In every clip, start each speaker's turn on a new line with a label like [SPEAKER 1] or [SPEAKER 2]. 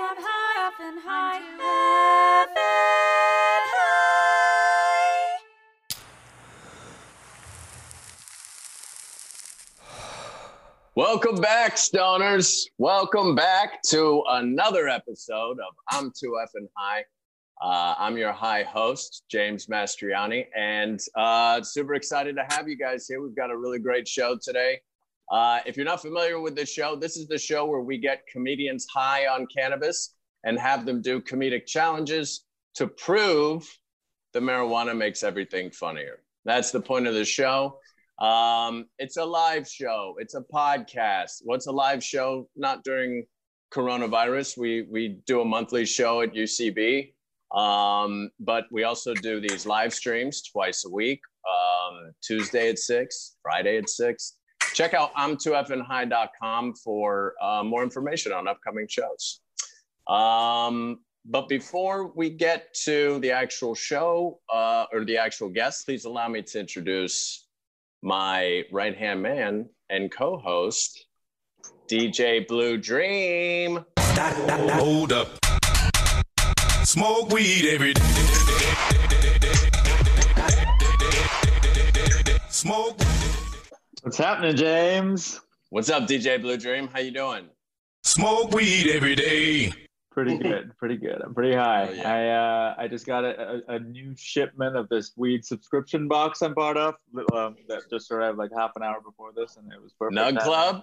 [SPEAKER 1] FM high, FM high, FM high.
[SPEAKER 2] Welcome back, stoners. Welcome back to another episode of I'm Too Effing High. Uh, I'm your high host, James Mastriani, and uh, super excited to have you guys here. We've got a really great show today. Uh, if you're not familiar with this show, this is the show where we get comedians high on cannabis and have them do comedic challenges to prove that marijuana makes everything funnier. That's the point of the show. Um, it's a live show. It's a podcast. What's a live show? Not during coronavirus. We we do a monthly show at UCB, um, but we also do these live streams twice a week. Um, Tuesday at six, Friday at six. Check out I'm2FNHigh.com for uh, more information on upcoming shows. Um, but before we get to the actual show uh, or the actual guest, please allow me to introduce my right hand man and co host, DJ Blue Dream.
[SPEAKER 3] Hold up. Smoke weed every day. Smoke.
[SPEAKER 4] What's happening, James?
[SPEAKER 2] What's up, DJ Blue Dream? How you doing?
[SPEAKER 3] Smoke weed every day.
[SPEAKER 4] Pretty good, pretty good. I'm pretty high.
[SPEAKER 2] Oh, yeah.
[SPEAKER 4] I uh, I just got a, a, a new shipment of this weed subscription box I'm part of um, that just arrived like half an hour before this, and it was perfect.
[SPEAKER 2] Nug
[SPEAKER 4] timing.
[SPEAKER 2] Club?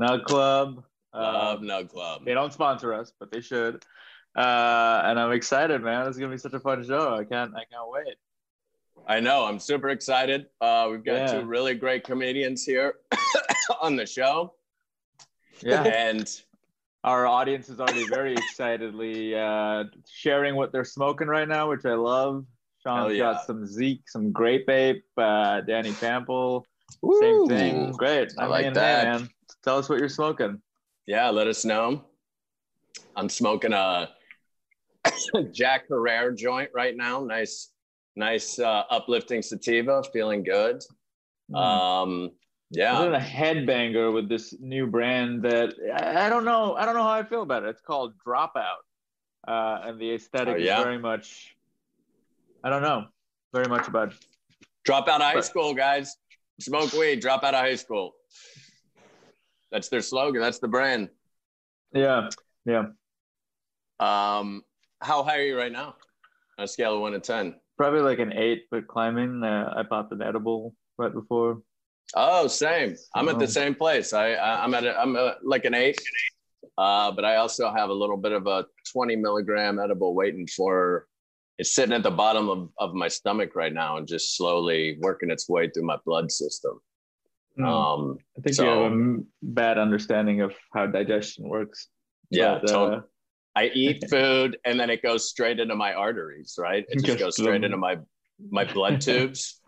[SPEAKER 4] Nug Club.
[SPEAKER 2] Love
[SPEAKER 4] Um,
[SPEAKER 2] Nug Club.
[SPEAKER 4] they don't sponsor us, but they should. Uh, and I'm excited, man. It's gonna be such a fun show. I can't, I can't wait.
[SPEAKER 2] I know. I'm super excited. Uh, we've got
[SPEAKER 4] Yeah.
[SPEAKER 2] two really great comedians here on the show.
[SPEAKER 4] Yeah.
[SPEAKER 2] And
[SPEAKER 4] Our audience is already very excitedly uh, sharing what they're smoking right now, which I love. Sean's
[SPEAKER 2] yeah.
[SPEAKER 4] got some Zeke, some Grape Ape, uh, Danny Cample,
[SPEAKER 2] Woo.
[SPEAKER 4] same thing. Great.
[SPEAKER 2] I
[SPEAKER 4] I
[SPEAKER 2] like
[SPEAKER 4] mean,
[SPEAKER 2] that.
[SPEAKER 4] Hey, man, tell us what you're smoking.
[SPEAKER 2] yeah, let us know. I'm smoking a Jack Herer joint right now. Nice, nice, uh, uplifting sativa. Feeling good.
[SPEAKER 4] Mm.
[SPEAKER 2] Um,
[SPEAKER 4] I'm
[SPEAKER 2] yeah.
[SPEAKER 4] doing a headbanger with this new brand that I I don't know. I don't know how I feel about it. It's called Dropout, uh, and the aesthetic
[SPEAKER 2] Oh, yeah?
[SPEAKER 4] is very much. I don't know, very much about.
[SPEAKER 2] Drop out of high
[SPEAKER 4] But-
[SPEAKER 2] school, guys. Smoke weed. Drop out of high school. That's their slogan. That's the brand.
[SPEAKER 4] Yeah, yeah.
[SPEAKER 2] Um, how high are you right now? On a scale of one to ten.
[SPEAKER 4] Probably like an eight, but climbing. Uh, I popped an edible right before.
[SPEAKER 2] Oh, same. I'm at the same place. I, I I'm at a, I'm a, like an eight, uh, but I also have a little bit of a 20 milligram edible waiting for. It's sitting at the bottom of, of my stomach right now and just slowly working its way through my blood system.
[SPEAKER 4] Hmm.
[SPEAKER 2] Um,
[SPEAKER 4] I think
[SPEAKER 2] so-
[SPEAKER 4] you have a bad understanding of how digestion works.
[SPEAKER 2] yeah,
[SPEAKER 4] But, uh,
[SPEAKER 2] I eat food and then it goes straight into my arteries, right? It just
[SPEAKER 4] Goes
[SPEAKER 2] straight into my my blood tubes.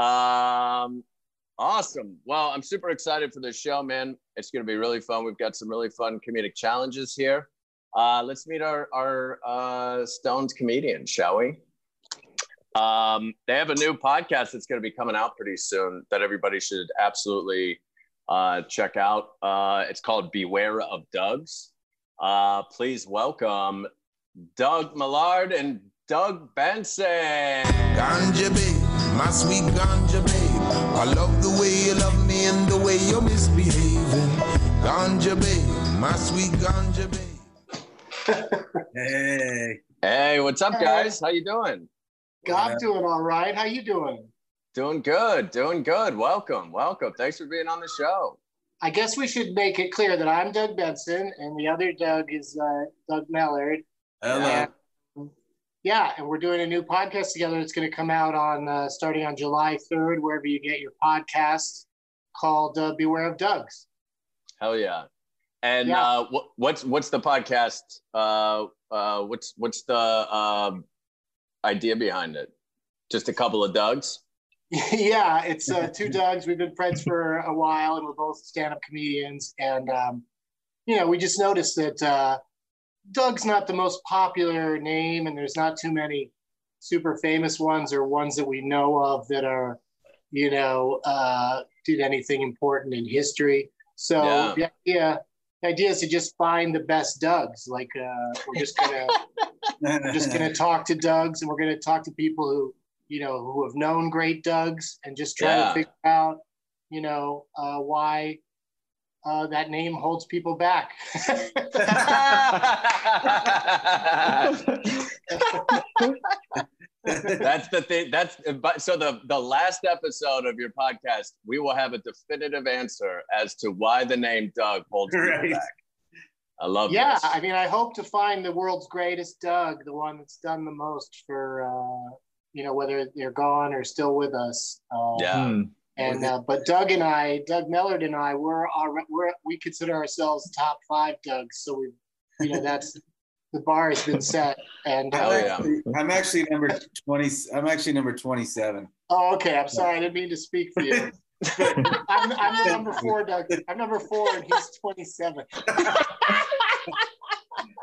[SPEAKER 2] Um, awesome. Well, I'm super excited for this show, man. It's going to be really fun. We've got some really fun comedic challenges here. Uh, let's meet our our uh, stoned comedian, shall we? Um, they have a new podcast that's going to be coming out pretty soon that everybody should absolutely uh, check out. Uh, it's called Beware of Doug's. Uh, please welcome Doug Mellard and Doug Benson.
[SPEAKER 5] Ganja babe, my sweet ganja babe. I love the way you love me and the way you're misbehaving. Ganja babe, my sweet ganja babe.
[SPEAKER 6] Hey,
[SPEAKER 2] Hey, what's up, guys? How you doing?
[SPEAKER 7] I'm doing all right. How you doing?
[SPEAKER 2] Doing good, doing good. Welcome, welcome. Thanks for being on the show.
[SPEAKER 7] I guess we should make it clear that I'm Doug Benson and the other Doug is uh, Doug Mellard.
[SPEAKER 6] hello.
[SPEAKER 7] And, yeah, and we're doing a new podcast together. It's going to come out on uh, starting on July 3rd, wherever you get your podcasts, called uh, Beware of Doug's.
[SPEAKER 2] Hell yeah! And
[SPEAKER 7] Yeah.
[SPEAKER 2] uh, what, what's what's the podcast? Uh, uh, what's what's the uh, idea behind it? Just a couple of Dougs.
[SPEAKER 7] Yeah, it's uh, two Dougs. We've been friends for a while, and we're both stand-up comedians. And um, you know, we just noticed that uh, Doug's not the most popular name, and there's not too many super famous ones or ones that we know of that are, you know, uh, did anything important in history. So
[SPEAKER 2] Yeah.
[SPEAKER 7] the idea the idea is to just find the best Dougs. Like uh, we're just gonna we're just gonna talk to Dougs, and we're gonna talk to people who you know who have known great Dougs, and just try
[SPEAKER 2] Yeah.
[SPEAKER 7] to figure out you know uh, why uh, that name holds people back.
[SPEAKER 2] that's the thing. That's but so the the last episode of your podcast, we will have a definitive answer as to why the name Doug holds people
[SPEAKER 6] Right.
[SPEAKER 2] back. I love
[SPEAKER 7] yeah,
[SPEAKER 2] this.
[SPEAKER 7] I mean, I hope to find the world's greatest Doug, the one that's done the most for uh, you know whether they're gone or still with us. Uh,
[SPEAKER 2] yeah.
[SPEAKER 4] Hmm.
[SPEAKER 7] And uh, but Doug and I, Doug Mellard and I, we're, our, we're we consider ourselves top five Dougs. So we, you know, that's the bar has been set. And
[SPEAKER 2] Oh,
[SPEAKER 7] uh,
[SPEAKER 2] yeah.
[SPEAKER 6] actually, I'm actually number 20. I'm actually number 27.
[SPEAKER 7] oh, okay. I'm sorry, I didn't mean to speak for you. I'm, I'm the number four Doug. I'm number four, and he's 27.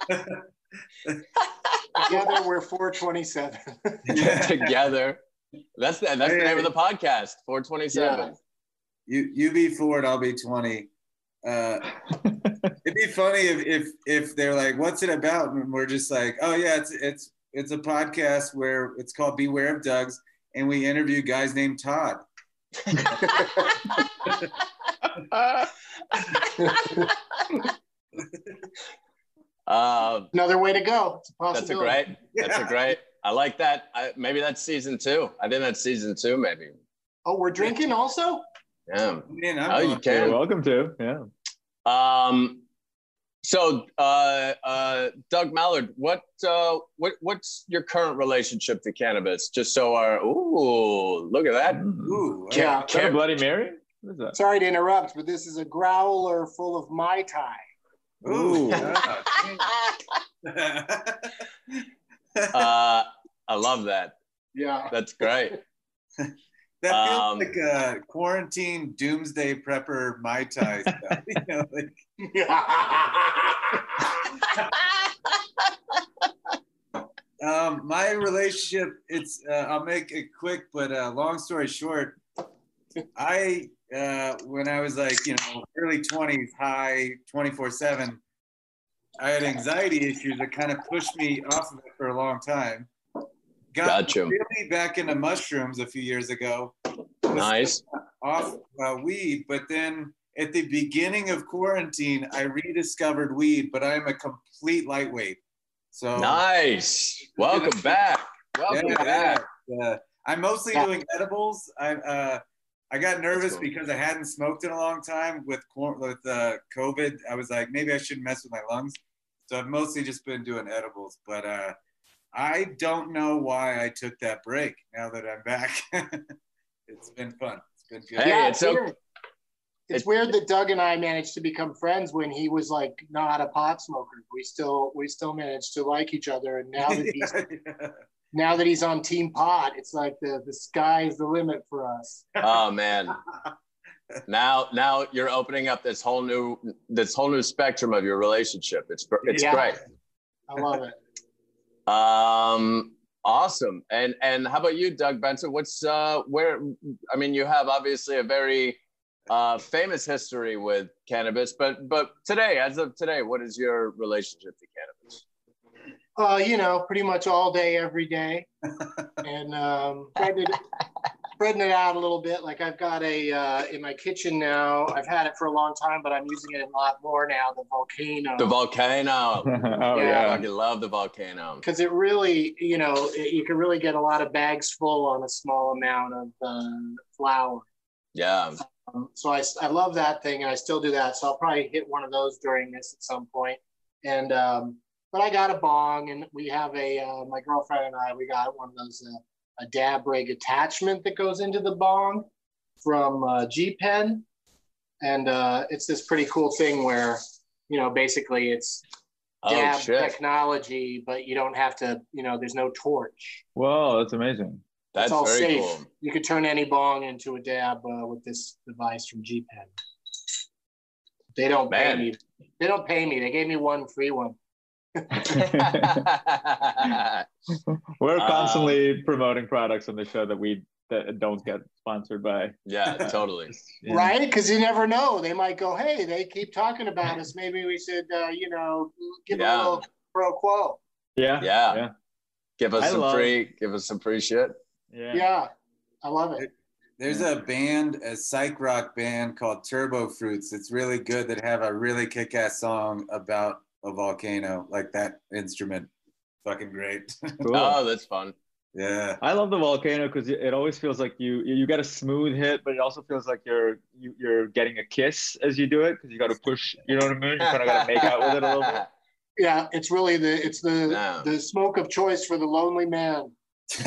[SPEAKER 7] Together, we're 427.
[SPEAKER 2] Together. That's the that's the name of the podcast. 427.
[SPEAKER 6] You you be four and I'll be 20. Uh, it'd be funny if, if if they're like, "What's it about?" and we're just like, "Oh yeah, it's it's it's a podcast where it's called Beware of Dougs, and we interview guys named Todd."
[SPEAKER 2] Uh,
[SPEAKER 7] Another way to go. It's a
[SPEAKER 2] that's a
[SPEAKER 7] possibility.
[SPEAKER 2] great. That's a great. I like that. I, maybe that's season two. I think that's season two. Maybe.
[SPEAKER 7] Oh, we're drinking also.
[SPEAKER 2] Yeah.
[SPEAKER 6] Man,
[SPEAKER 2] Oh, you can.
[SPEAKER 4] You're welcome to. Yeah.
[SPEAKER 2] Um, so, uh, uh, Doug Mellard, what, uh, what, what's your current relationship to cannabis? Just so our, ooh, look at that.
[SPEAKER 6] Ooh,
[SPEAKER 7] Yeah.
[SPEAKER 4] Is that a Bloody Mary? What is that?
[SPEAKER 7] Sorry to interrupt, but this is a growler full of mai tai.
[SPEAKER 6] Ooh.
[SPEAKER 2] Uh, I love that.
[SPEAKER 7] Yeah.
[SPEAKER 2] That's great.
[SPEAKER 6] that feels
[SPEAKER 2] Um,
[SPEAKER 6] like a quarantine doomsday prepper mai tai stuff. You know, like, um, my relationship, it's uh, I'll make it quick, but uh, long story short, I uh, when I was like you know early twenties, high twenty four seven, I had anxiety issues that kind of pushed me off of it for a long time. Got
[SPEAKER 2] Gotcha.
[SPEAKER 6] really back into mushrooms a few years ago.
[SPEAKER 2] Nice.
[SPEAKER 6] off uh, weed, but then at the beginning of quarantine, I rediscovered weed, but I'm a complete lightweight. So
[SPEAKER 2] Nice. Welcome back. Welcome
[SPEAKER 6] yeah,
[SPEAKER 2] back.
[SPEAKER 6] Uh, I'm mostly doing edibles. I'm uh, I got nervous
[SPEAKER 2] cool.
[SPEAKER 6] because I hadn't smoked in a long time with with uh, COVID. I was like, maybe I shouldn't mess with my lungs. So I've mostly just been doing edibles. But uh, I don't know why I took that break. Now that I'm back, it's been fun. It's been good.
[SPEAKER 2] Hey,
[SPEAKER 7] yeah,
[SPEAKER 2] it's
[SPEAKER 7] it's,
[SPEAKER 2] so-
[SPEAKER 7] weird. It's weird that Doug and I managed to become friends when he was like not a pot smoker. We still we still managed to like each other, and now that he's
[SPEAKER 6] Yeah.
[SPEAKER 7] Now that he's on Team Pot, it's like the the sky's the limit for us.
[SPEAKER 2] Oh man. Now, now you're opening up this whole new, this whole new spectrum of your relationship. It's, it's
[SPEAKER 7] Yeah.
[SPEAKER 2] great.
[SPEAKER 7] I love it.
[SPEAKER 2] Um, awesome. And and how about you, Doug Benson? What's uh where? I mean, you have obviously a very uh, famous history with cannabis, but but today, as of today, what is your relationship to cannabis?
[SPEAKER 7] Uh, you know, pretty much all day, every day, and um, spreading it, spreading it out a little bit. Like I've got a uh, in my kitchen now. I've had it for a long time, but I'm using it a lot more now. The volcano.
[SPEAKER 2] The volcano.
[SPEAKER 4] oh
[SPEAKER 2] I
[SPEAKER 4] yeah.
[SPEAKER 2] fucking love the volcano.
[SPEAKER 7] because it really, you know, it, you can really get a lot of bags full on a small amount of uh, flower.
[SPEAKER 2] Yeah.
[SPEAKER 7] Um, so I, I love that thing, and I still do that. So I'll probably hit one of those during this at some. And um, but I got a bong, and we have a uh, my girlfriend and I we got one of those uh, a dab rig attachment that goes into the bong from uh, G Pen, and uh, it's this pretty cool thing where you know basically it's
[SPEAKER 2] Oh
[SPEAKER 7] dab
[SPEAKER 2] shit.
[SPEAKER 7] technology, but you don't have to you know there's no torch.
[SPEAKER 4] Whoa, that's amazing.
[SPEAKER 2] That's
[SPEAKER 7] it's all
[SPEAKER 2] very
[SPEAKER 7] safe.
[SPEAKER 2] cool.
[SPEAKER 7] You could turn any bong into a dab uh, with this device from G Pen. They don't
[SPEAKER 2] Man.
[SPEAKER 7] pay me. They don't pay me. They gave me one free one.
[SPEAKER 4] We're constantly promoting products on the show that we that don't get sponsored by.
[SPEAKER 2] Yeah, totally.
[SPEAKER 4] Yeah.
[SPEAKER 7] Right? Because you never know. They might go, hey, they keep talking about us. Maybe we should, uh, you know, give
[SPEAKER 2] Yeah.
[SPEAKER 7] a little pro quo.
[SPEAKER 4] Yeah.
[SPEAKER 2] Yeah.
[SPEAKER 4] Yeah.
[SPEAKER 2] Give us
[SPEAKER 4] I
[SPEAKER 2] some
[SPEAKER 4] love-
[SPEAKER 2] free, give us some free shit.
[SPEAKER 4] Yeah.
[SPEAKER 7] Yeah. I love it.
[SPEAKER 6] There's a band, a psych rock band called Turbo Fruits. It's really good that have a really kick-ass song about a volcano, like that instrument. Fucking great.
[SPEAKER 4] Cool.
[SPEAKER 2] Oh, that's fun.
[SPEAKER 6] yeah.
[SPEAKER 4] I love the volcano because it always feels like you you get a smooth hit, but it also feels like you're you, you're getting a kiss as you do it because you got to push. You know what I mean? You kind of got to make out with it a little bit.
[SPEAKER 7] Yeah, it's really the it's the
[SPEAKER 2] Yeah.
[SPEAKER 7] the smoke of choice for the lonely man.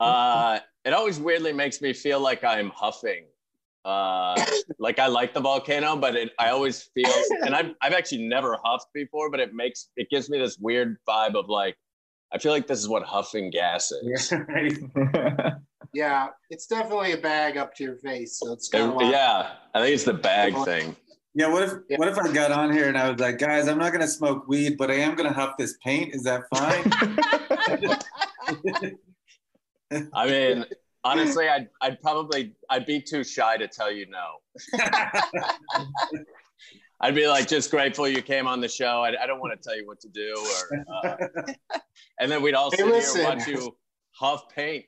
[SPEAKER 2] Uh, it always weirdly makes me feel like I'm huffing. Uh, like I like the volcano, but it, I always feel, and I've, I've actually never huffed before, but it makes, it gives me this weird vibe of like, I feel like this is what huffing gas is.
[SPEAKER 7] Yeah, it's definitely a bag up to your face. So it's
[SPEAKER 2] It-
[SPEAKER 7] kind of
[SPEAKER 2] yeah, I think it's the bag thing.
[SPEAKER 6] Yeah, what if
[SPEAKER 7] Yeah.
[SPEAKER 6] what if I got on here and I was like, guys, I'm not gonna smoke weed, but I am gonna huff this paint. Is that fine?
[SPEAKER 2] I mean, honestly, I'd, I'd probably, I'd be too shy to tell you no. I'd be like, just grateful you came on the show. I, I don't want to tell you what to do. Or, uh, and then we'd all
[SPEAKER 7] Hey,
[SPEAKER 2] sit here and watch you huff paint.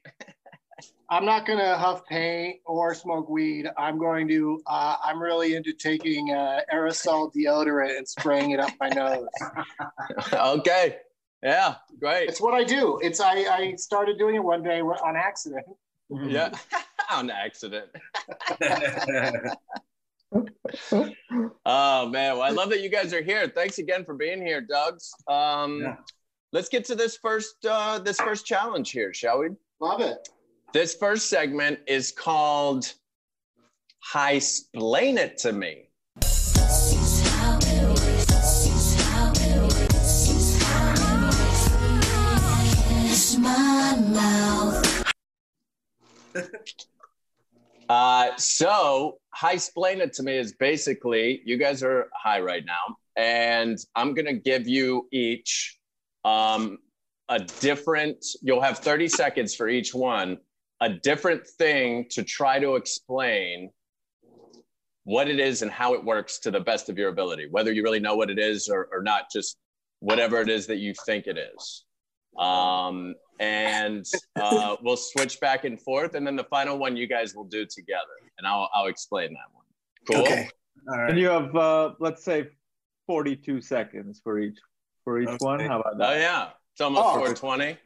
[SPEAKER 7] I'm not going to huff paint or smoke weed. I'm going to, uh, I'm really into taking uh, aerosol deodorant and spraying it up my nose.
[SPEAKER 2] okay. Yeah, great.
[SPEAKER 7] It's what I do. It's, I, I started doing it one day on accident.
[SPEAKER 2] Yeah, on accident. Oh man, well, I love that you guys are here. Thanks again for being here, Doug's. Um,
[SPEAKER 6] Yeah.
[SPEAKER 2] Let's get to this first uh, this first challenge here, shall we?
[SPEAKER 7] Love it.
[SPEAKER 2] This first segment is called "Hi, Explain It to Me." Uh, so, high explain it to me is basically you guys are high right now, and I'm gonna give you each um, a different. You'll have 30 seconds for each one, a different thing to try to explain what it is and how it works to the best of your ability, whether you really know what it is or, or not, just whatever it is that you think it is. Um, and uh, we'll switch back and forth, and then the final one you guys will do together, and I'll I'll explain that one. Cool.
[SPEAKER 7] Okay.
[SPEAKER 6] All
[SPEAKER 4] and you have uh, let's say 42 seconds for each for each
[SPEAKER 6] Okay.
[SPEAKER 4] one. How about that?
[SPEAKER 2] Oh
[SPEAKER 4] that?
[SPEAKER 2] yeah, it's almost
[SPEAKER 7] Oh,
[SPEAKER 2] 420. So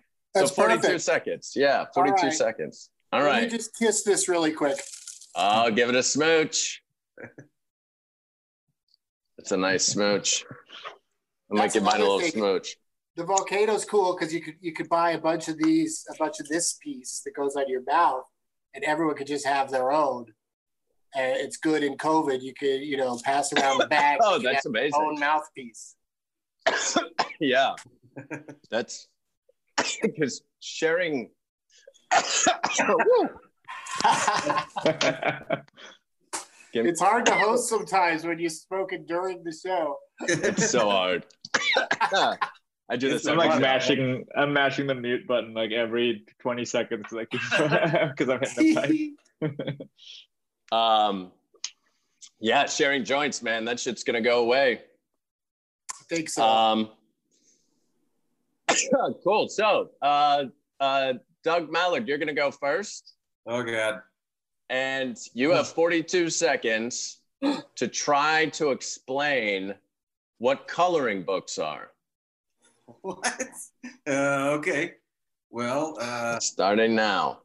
[SPEAKER 7] That's
[SPEAKER 2] 42
[SPEAKER 7] perfect.
[SPEAKER 2] seconds. Yeah, 42
[SPEAKER 7] right.
[SPEAKER 2] seconds. All
[SPEAKER 7] Let me just kiss this really quick.
[SPEAKER 2] I'll give it a smooch. It's a nice smooch. I might
[SPEAKER 7] That's
[SPEAKER 2] give mine a little
[SPEAKER 7] thing.
[SPEAKER 2] smooch.
[SPEAKER 7] The volcano's cool because you could you could buy a bunch of these, a bunch of this piece that goes out of your mouth, and everyone could just have their own. And it's good in COVID. You could you know pass around the bag.
[SPEAKER 2] Oh,
[SPEAKER 7] you could
[SPEAKER 2] that's amazing.
[SPEAKER 7] Own mouthpiece.
[SPEAKER 2] Yeah, that's because sharing.
[SPEAKER 7] It's hard to host sometimes when you smoke it during the show.
[SPEAKER 2] It's so hard. I do this
[SPEAKER 6] It's
[SPEAKER 4] I'm like
[SPEAKER 2] show.
[SPEAKER 4] mashing. I'm mashing the mute button like every 20 seconds, like because I'm hitting the pipe.
[SPEAKER 2] Um, yeah, sharing joints, man. That shit's gonna go away.
[SPEAKER 7] I think so.
[SPEAKER 2] Um, cool. So, uh, uh, Doug Mellard, you're gonna go first,
[SPEAKER 6] Oh god.
[SPEAKER 2] and you have 42 seconds to try to explain what coloring books are.
[SPEAKER 6] What? Uh, okay. Well, uh,
[SPEAKER 2] Starting now.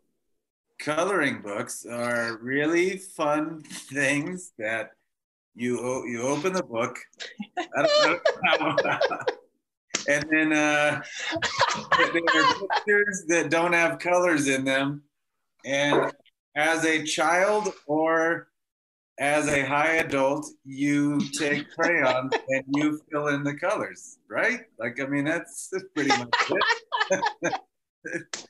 [SPEAKER 6] coloring books are really fun things that you you open the book, I don't, I don't know. and then uh, there are pictures that don't have colors in them. And as a child or as a high adult, you take crayons and you fill in the colors, right? Like, I mean, that's, that's pretty much it.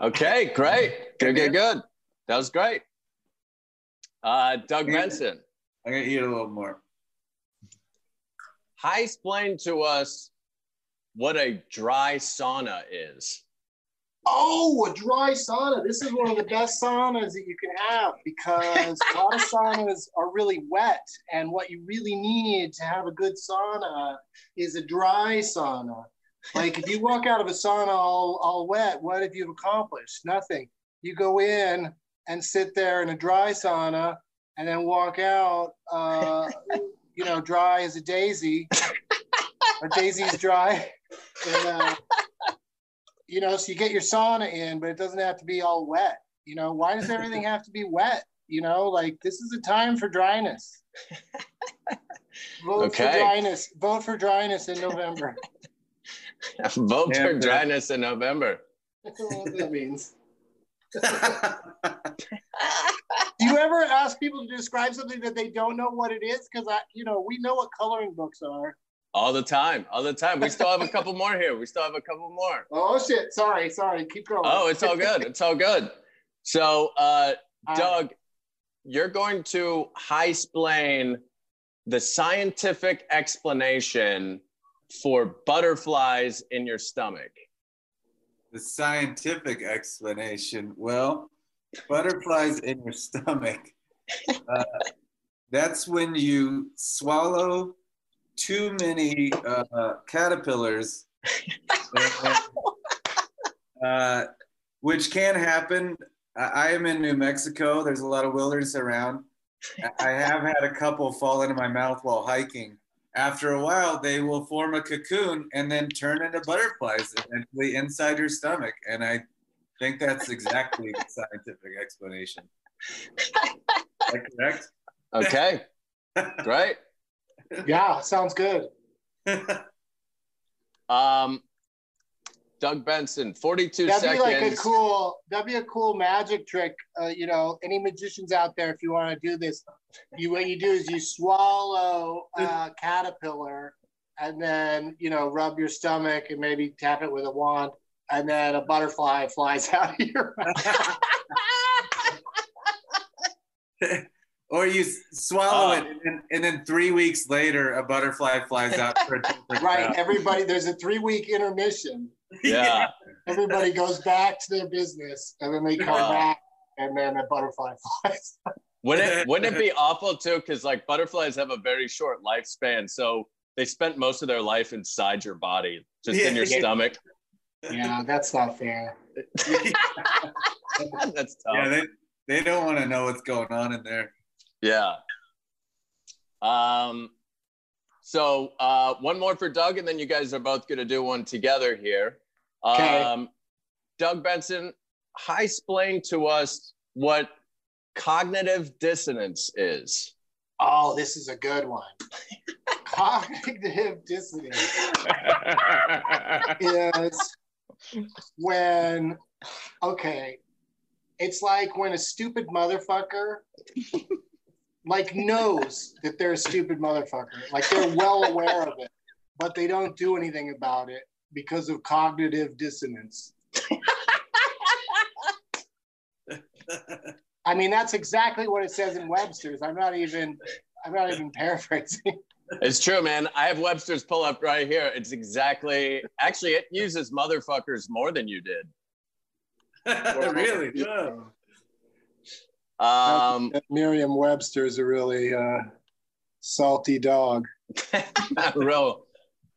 [SPEAKER 2] Okay, great. Good, good, good. That was great. Uh, Doug Benson,
[SPEAKER 6] I'm gonna eat a little more.
[SPEAKER 2] hi, explain to us what a dry sauna is.
[SPEAKER 7] Oh, a dry sauna. This is one of the best saunas that you can have because a lot of saunas are really wet. And what you really need to have a good sauna is a dry sauna. Like if you walk out of a sauna all, all wet, what have you accomplished? Nothing. You go in and sit there in a dry sauna and then walk out, uh, you know, dry as a daisy. a daisy's dry. And, uh, you know, so you get your sauna in, but it doesn't have to be all wet. You know, why does everything have to be wet? You know, like this is a time for dryness. Vote
[SPEAKER 2] Okay.
[SPEAKER 7] for dryness. Vote for dryness in November.
[SPEAKER 2] Vote
[SPEAKER 6] Yeah,
[SPEAKER 2] for
[SPEAKER 6] man.
[SPEAKER 2] dryness in November.
[SPEAKER 7] I what that means. Do you ever ask people to describe something that they don't know what it is? Because I, you know, we know what coloring books are.
[SPEAKER 2] All the time, all the time. We still have a couple more here. We still have a couple more.
[SPEAKER 7] Oh shit! Sorry, sorry. Keep going.
[SPEAKER 2] Oh, it's all good. It's all good. So, uh,
[SPEAKER 7] Uh,
[SPEAKER 2] Doug, you're going to high explain the scientific explanation for butterflies in your stomach.
[SPEAKER 6] the scientific explanation. Well, butterflies in your stomach. Uh, that's when you swallow too many uh, caterpillars, uh, which can happen. I, I am in New Mexico. There's a lot of wilderness around. I have had a couple fall into my mouth while hiking. After a while, they will form a cocoon and then turn into butterflies eventually inside your stomach. And I think that's exactly the scientific explanation. Is that correct?
[SPEAKER 2] Okay, great.
[SPEAKER 7] Yeah, sounds good.
[SPEAKER 2] Um, Doug Benson, 42
[SPEAKER 7] That'd
[SPEAKER 2] seconds.
[SPEAKER 7] be like a cool. That'd be a cool magic trick. Uh, you know, any magicians out there, if you want to do this, you what you do is you swallow a caterpillar, and then you know rub your stomach and maybe tap it with a wand, and then a butterfly flies out of your mouth.
[SPEAKER 6] or you swallow
[SPEAKER 2] Oh.
[SPEAKER 6] it, and then, and then three weeks later, a butterfly flies out for a different
[SPEAKER 7] Right.
[SPEAKER 6] route.
[SPEAKER 7] Everybody, there's a three week intermission.
[SPEAKER 2] yeah.
[SPEAKER 7] Everybody goes back to their business, and then they come
[SPEAKER 2] Wow.
[SPEAKER 7] back, and then a butterfly flies.
[SPEAKER 2] Wouldn't it, wouldn't it be awful too? Because like butterflies have a very short lifespan, so they spent most of their life inside your body, just in your stomach.
[SPEAKER 7] yeah, that's not fair.
[SPEAKER 2] That's tough.
[SPEAKER 6] yeah, they, they don't want to know what's going on in there.
[SPEAKER 2] Yeah. Um, so uh, one more for Doug, and then you guys are both going to do one together here.
[SPEAKER 7] Okay.
[SPEAKER 2] Um, Doug Benson, high explain to us what cognitive dissonance is.
[SPEAKER 7] Oh, this is a good one. Cognitive dissonance is when, okay, it's like when a stupid motherfucker like knows that they're a stupid motherfucker. Like they're well aware of it, but they don't do anything about it because of cognitive dissonance. I mean, that's exactly what it says in Webster's. I'm not even, I'm not even paraphrasing.
[SPEAKER 2] It's true, man. I have Webster's pull up right here. It's exactly, actually, it uses motherfuckers more than you did.
[SPEAKER 6] really? Yeah.
[SPEAKER 2] Um,
[SPEAKER 7] Merriam Webster is a really uh, salty dog.
[SPEAKER 2] real,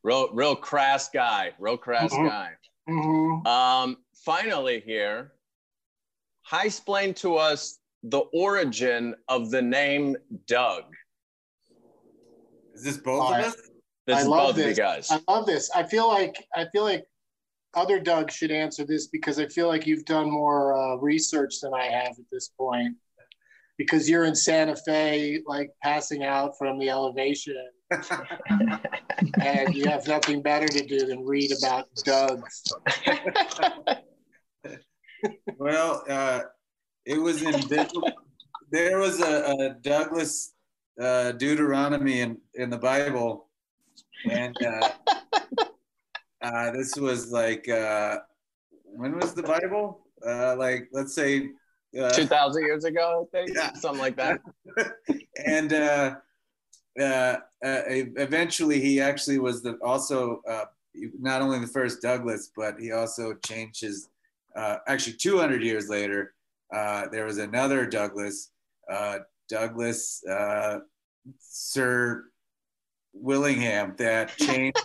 [SPEAKER 2] real, real crass guy. Real crass
[SPEAKER 7] Mhm.
[SPEAKER 2] guy.
[SPEAKER 7] Mm-hmm.
[SPEAKER 2] Um, finally, here, high explain to us the origin of the name Doug.
[SPEAKER 6] Is this both
[SPEAKER 7] All
[SPEAKER 6] of us?
[SPEAKER 2] This
[SPEAKER 7] I
[SPEAKER 2] is
[SPEAKER 7] love
[SPEAKER 2] both of you
[SPEAKER 7] this.
[SPEAKER 2] guys.
[SPEAKER 7] I love this. I feel like I feel like other Doug should answer this because I feel like you've done more uh, research than I have at this point. Because you're in Santa Fe, like passing out from the elevation, and you have nothing better to do than read about Dougs.
[SPEAKER 6] Well, uh, it was in there was a, a Douglas uh, Deuteronomy in, in the Bible, and uh, uh, this was like uh, when was the Bible? Uh, like let's say, uh,
[SPEAKER 2] 2,000 years ago, I think.
[SPEAKER 6] Yeah.
[SPEAKER 2] Something like that.
[SPEAKER 6] and uh, uh, uh, eventually he actually was the also uh, not only the first Douglas, but he also changed his. Uh, actually, 200 years later, uh, there was another Douglas, uh, Douglas uh, Sir Willingham, that changed.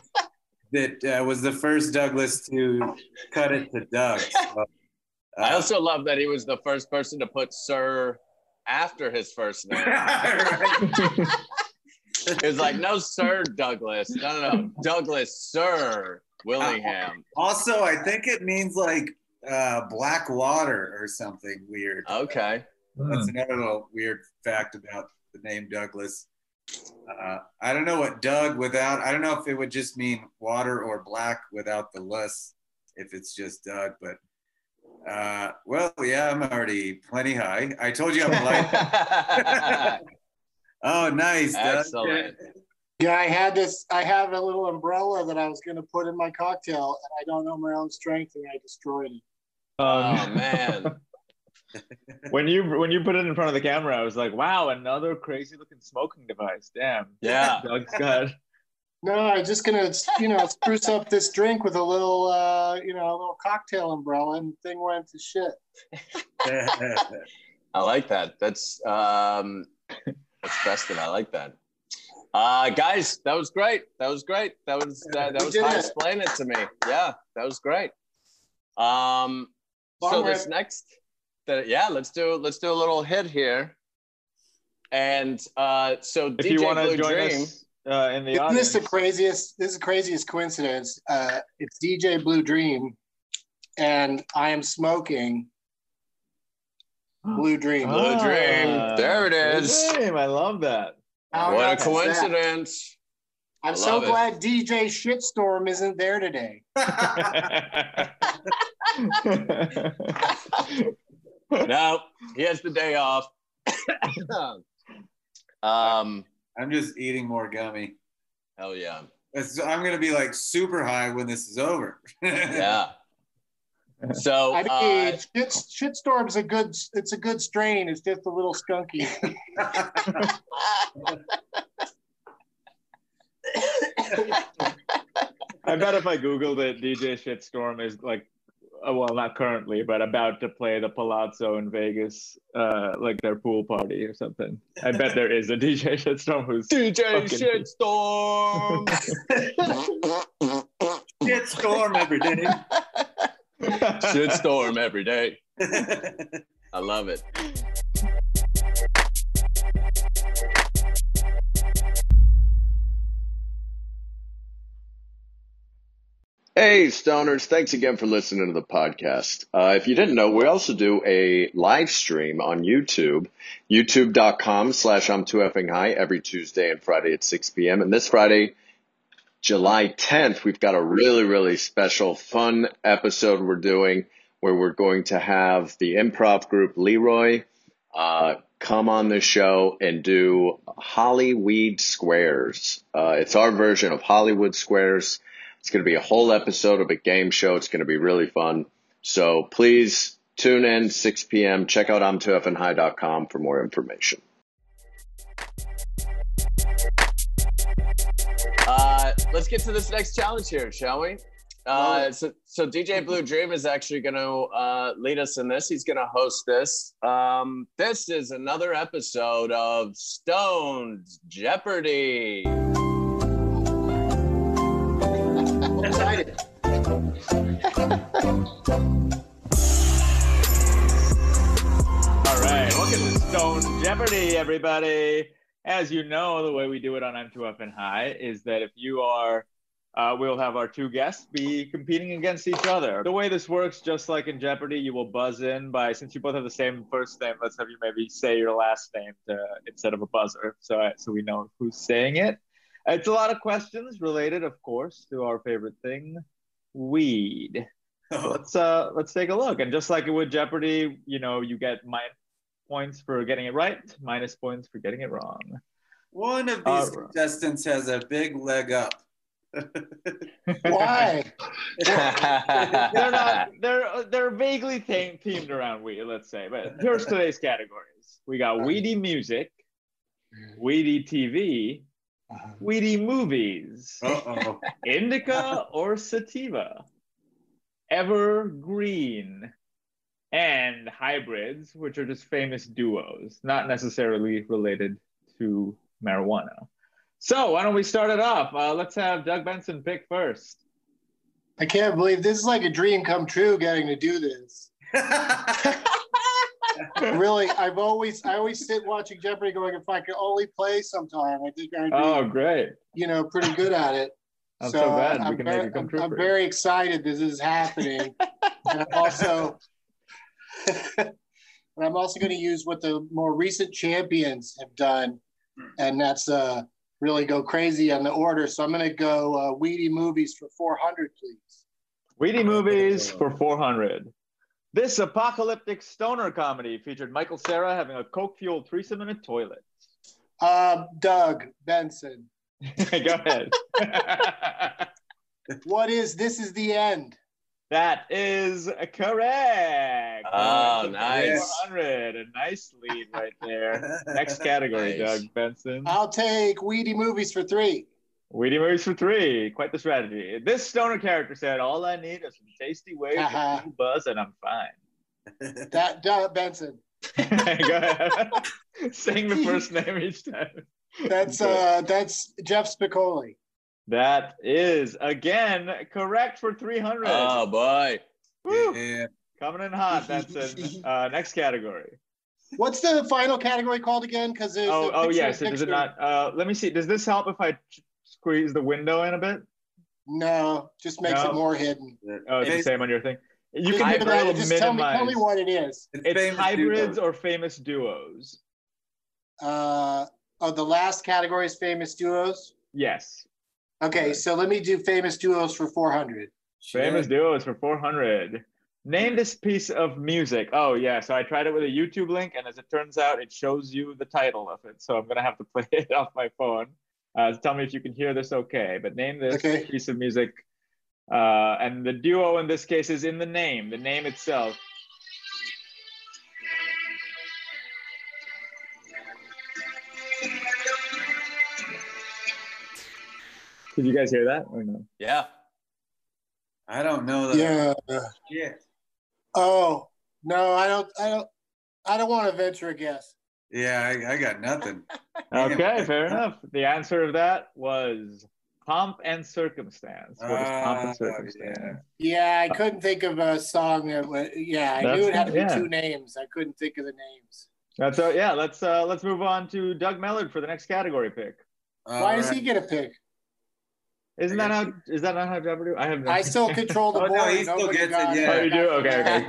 [SPEAKER 6] that uh, was the first Douglas to cut it to Doug. So,
[SPEAKER 2] I
[SPEAKER 6] uh,
[SPEAKER 2] also love that he was the first person to put Sir after his first name. It was like, no, Sir Douglas. No, no, no. Douglas, Sir Willingham.
[SPEAKER 6] also, I think it means like uh, black water or something weird.
[SPEAKER 2] Okay.
[SPEAKER 6] That's another little weird fact about the name Douglas. Uh, I don't know what Doug without. I don't know if it would just mean water or black without the less. If it's just Doug, but uh, well, yeah, I'm already plenty high. I told you I'm light. oh, nice.
[SPEAKER 2] Excellent.
[SPEAKER 7] Yeah, I had this. I have a little umbrella that I was going to put in my cocktail, and I don't know my own strength, and I destroyed it.
[SPEAKER 2] Oh man.
[SPEAKER 4] when you when you put it in front of the camera, I was like, "Wow, another crazy looking smoking device." Damn.
[SPEAKER 2] Yeah.
[SPEAKER 4] Doug's got.
[SPEAKER 7] No, I'm just gonna, you know, spruce up this drink with a little, uh, you know, a little cocktail umbrella, and thing went to shit.
[SPEAKER 2] I like that. That's um that's festive. I like that. Uh guys, that was great. That was great. That was that, that was
[SPEAKER 7] did
[SPEAKER 2] how
[SPEAKER 7] it.
[SPEAKER 2] explain it to me. Yeah, that was great. Um so
[SPEAKER 7] Long
[SPEAKER 2] this next that yeah, let's do let's do a little hit here. And uh so
[SPEAKER 4] If
[SPEAKER 2] DJ
[SPEAKER 4] you want to join
[SPEAKER 2] Dream.
[SPEAKER 4] us uh, in the
[SPEAKER 7] Isn't
[SPEAKER 4] audience,
[SPEAKER 7] this the craziest? This is the craziest coincidence. Uh, it's DJ Blue Dream, and I am smoking Blue Dream.
[SPEAKER 2] Blue Dream.
[SPEAKER 4] Ah,
[SPEAKER 2] There it is. Blue.
[SPEAKER 4] Dream. I love that.
[SPEAKER 7] How
[SPEAKER 2] what a
[SPEAKER 7] nuts is that?
[SPEAKER 2] coincidence.
[SPEAKER 7] I'm so
[SPEAKER 2] it.
[SPEAKER 7] glad DJ Shitstorm isn't there today.
[SPEAKER 2] No, he has the day off. um
[SPEAKER 6] I'm just eating more gummy.
[SPEAKER 2] hell yeah.
[SPEAKER 6] It's- I'm gonna be like super high when this is over.
[SPEAKER 2] Yeah. So
[SPEAKER 7] I mean,
[SPEAKER 2] uh,
[SPEAKER 7] shit, Shitstorm's a good. It's a good strain. It's just a little skunky.
[SPEAKER 4] I bet if I googled it, DJ Shitstorm is like, uh, well, not currently, but about to play the Palazzo in Vegas, uh, like their pool party or something. I bet there is a DJ Shitstorm who's
[SPEAKER 2] DJ
[SPEAKER 4] fucking-
[SPEAKER 2] Shitstorm.
[SPEAKER 6] Shit storm every day.
[SPEAKER 2] Shitstorm every day. I love it. Hey, Stoners. Thanks again for listening to the podcast. Uh, if you didn't know, we also do a live stream on YouTube, youtube.com slash I'm too effing high every Tuesday and Friday at 6 p.m. And this Friday, July 10th, we've got a really, really special, fun episode we're doing where we're going to have the improv group Leroy uh, come on the show and do Hollyweed Squares. Uh, it's our version of Hollywood Squares. It's going to be a whole episode of a game show. It's going to be really fun. So please tune in 6 p.m. Check out I'm2FNHigh.com for more information. Uh, let's get to this next challenge here, shall we? Uh, so, so DJ Blue Dream is actually going to uh, lead us in this. He's going to host this. Um, this is another episode of Stones Jeopardy.
[SPEAKER 4] Stone Jeopardy, everybody. As you know, the way we do it on M2F and High is that if you are, uh, we'll have our two guests be competing against each other. The way this works, just like in Jeopardy, you will buzz in by, since you both have the same first name, let's have you maybe say your last name to, instead of a buzzer, so uh, so we know who's saying it. It's a lot of questions related, of course, to our favorite thing, weed. So let's uh let's take a look. And just like with Jeopardy, you know, you get my points for getting it right, minus points for getting it wrong.
[SPEAKER 6] One of these
[SPEAKER 4] All right.
[SPEAKER 6] contestants has a big leg up.
[SPEAKER 7] Why?
[SPEAKER 4] they're not they're they're vaguely themed, themed around weed, let's say. But here's today's categories. We got weedy music, weedy TV. Weedy movies.
[SPEAKER 6] Uh-oh.
[SPEAKER 4] Indica or sativa, evergreen, and hybrids, which are just famous duos, not necessarily related to marijuana. So why don't we start it off? Uh, let's have Doug Benson pick first.
[SPEAKER 7] I can't believe this is like a dream come true getting to do this. really, I've always I always sit watching Jeopardy going, if I could only play sometime, I think I'd be,
[SPEAKER 4] Oh, great!
[SPEAKER 7] you know, pretty good at it.
[SPEAKER 4] I'm so glad we
[SPEAKER 7] I'm
[SPEAKER 4] can
[SPEAKER 7] very,
[SPEAKER 4] make it come
[SPEAKER 7] I'm-
[SPEAKER 4] true.
[SPEAKER 7] I'm very excited this is happening. and I'm also and I'm also going to use what the more recent champions have done, and that's uh really go crazy on the order. So I'm going to go uh, Weedy movies for 400, please.
[SPEAKER 4] Weedy movies for 400. This apocalyptic stoner comedy featured Michael Cera having a coke fueled threesome in a toilet.
[SPEAKER 7] Um, Doug Benson.
[SPEAKER 4] Go ahead.
[SPEAKER 7] What is this? Is the end?
[SPEAKER 4] That is correct.
[SPEAKER 2] Oh, nice.
[SPEAKER 4] 400. A nice lead right there. Next category,
[SPEAKER 2] Nice.
[SPEAKER 4] Doug Benson.
[SPEAKER 7] I'll take Weedy movies for three.
[SPEAKER 4] Weedy movies for three. Quite the strategy. This stoner character said, All I need is some tasty waves
[SPEAKER 7] Haha.
[SPEAKER 4] and a little buzz, and I'm fine.
[SPEAKER 7] That Doug Benson.
[SPEAKER 4] Go ahead. Sing the first name each time.
[SPEAKER 7] That's uh that's Jeff Spicoli.
[SPEAKER 4] That is again correct for 300.
[SPEAKER 2] Oh boy.
[SPEAKER 4] Woo!
[SPEAKER 6] yeah.
[SPEAKER 4] Coming in hot. That's in uh, next category.
[SPEAKER 7] What's the final category called again? Because there's
[SPEAKER 4] Oh,
[SPEAKER 7] a
[SPEAKER 4] oh
[SPEAKER 7] picture-
[SPEAKER 4] yes. Does it not? Uh, let me see. Does this help if I squeeze the window in a bit?
[SPEAKER 7] No, just makes
[SPEAKER 4] No.
[SPEAKER 7] it more hidden.
[SPEAKER 4] Oh, it's the same on your thing. You can hit
[SPEAKER 7] hit
[SPEAKER 4] a
[SPEAKER 7] it, just tell me, tell me what it is.
[SPEAKER 4] It's
[SPEAKER 6] famous
[SPEAKER 4] hybrids
[SPEAKER 6] duo.
[SPEAKER 4] or famous duos.
[SPEAKER 7] Uh, oh, the last category is famous duos.
[SPEAKER 4] Yes,
[SPEAKER 7] Okay, so let me do famous duos for 400.
[SPEAKER 4] famous
[SPEAKER 6] Shit.
[SPEAKER 4] duos for 400. Name this piece of music. Oh yeah, so I tried it with a YouTube link, and as it turns out, it shows you the title of it. So I'm gonna have to play it off my phone. Uh, tell me if you can hear this. Okay, but name this
[SPEAKER 7] Okay.
[SPEAKER 4] piece of music. Uh, and the duo in this case is in the name, the name itself. Did you guys hear that or no?
[SPEAKER 2] Yeah.
[SPEAKER 6] I don't know that.
[SPEAKER 7] Yeah.
[SPEAKER 6] Shit.
[SPEAKER 7] Oh no, I don't. I don't. I don't want to venture a guess.
[SPEAKER 6] Yeah, I, I got nothing.
[SPEAKER 4] Okay, fair enough. The answer of that was pomp and circumstance. What is pomp
[SPEAKER 6] Ah,
[SPEAKER 4] and circumstance?
[SPEAKER 7] Yeah, I couldn't think of a song that. Was, yeah, I
[SPEAKER 4] That's-
[SPEAKER 7] knew it had to be
[SPEAKER 4] yeah.
[SPEAKER 7] two names. I couldn't think of the names.
[SPEAKER 4] That's uh, yeah. Let's uh, let's move on to Doug Mellard for the next category pick.
[SPEAKER 7] Why does he get a pick?
[SPEAKER 4] Isn't that how? Is that not how Jeopardy? I have no.
[SPEAKER 7] I still control the
[SPEAKER 6] Oh, no,
[SPEAKER 7] board.
[SPEAKER 6] he still gets it,
[SPEAKER 7] got
[SPEAKER 6] yeah.
[SPEAKER 4] Oh, you do? Okay, okay.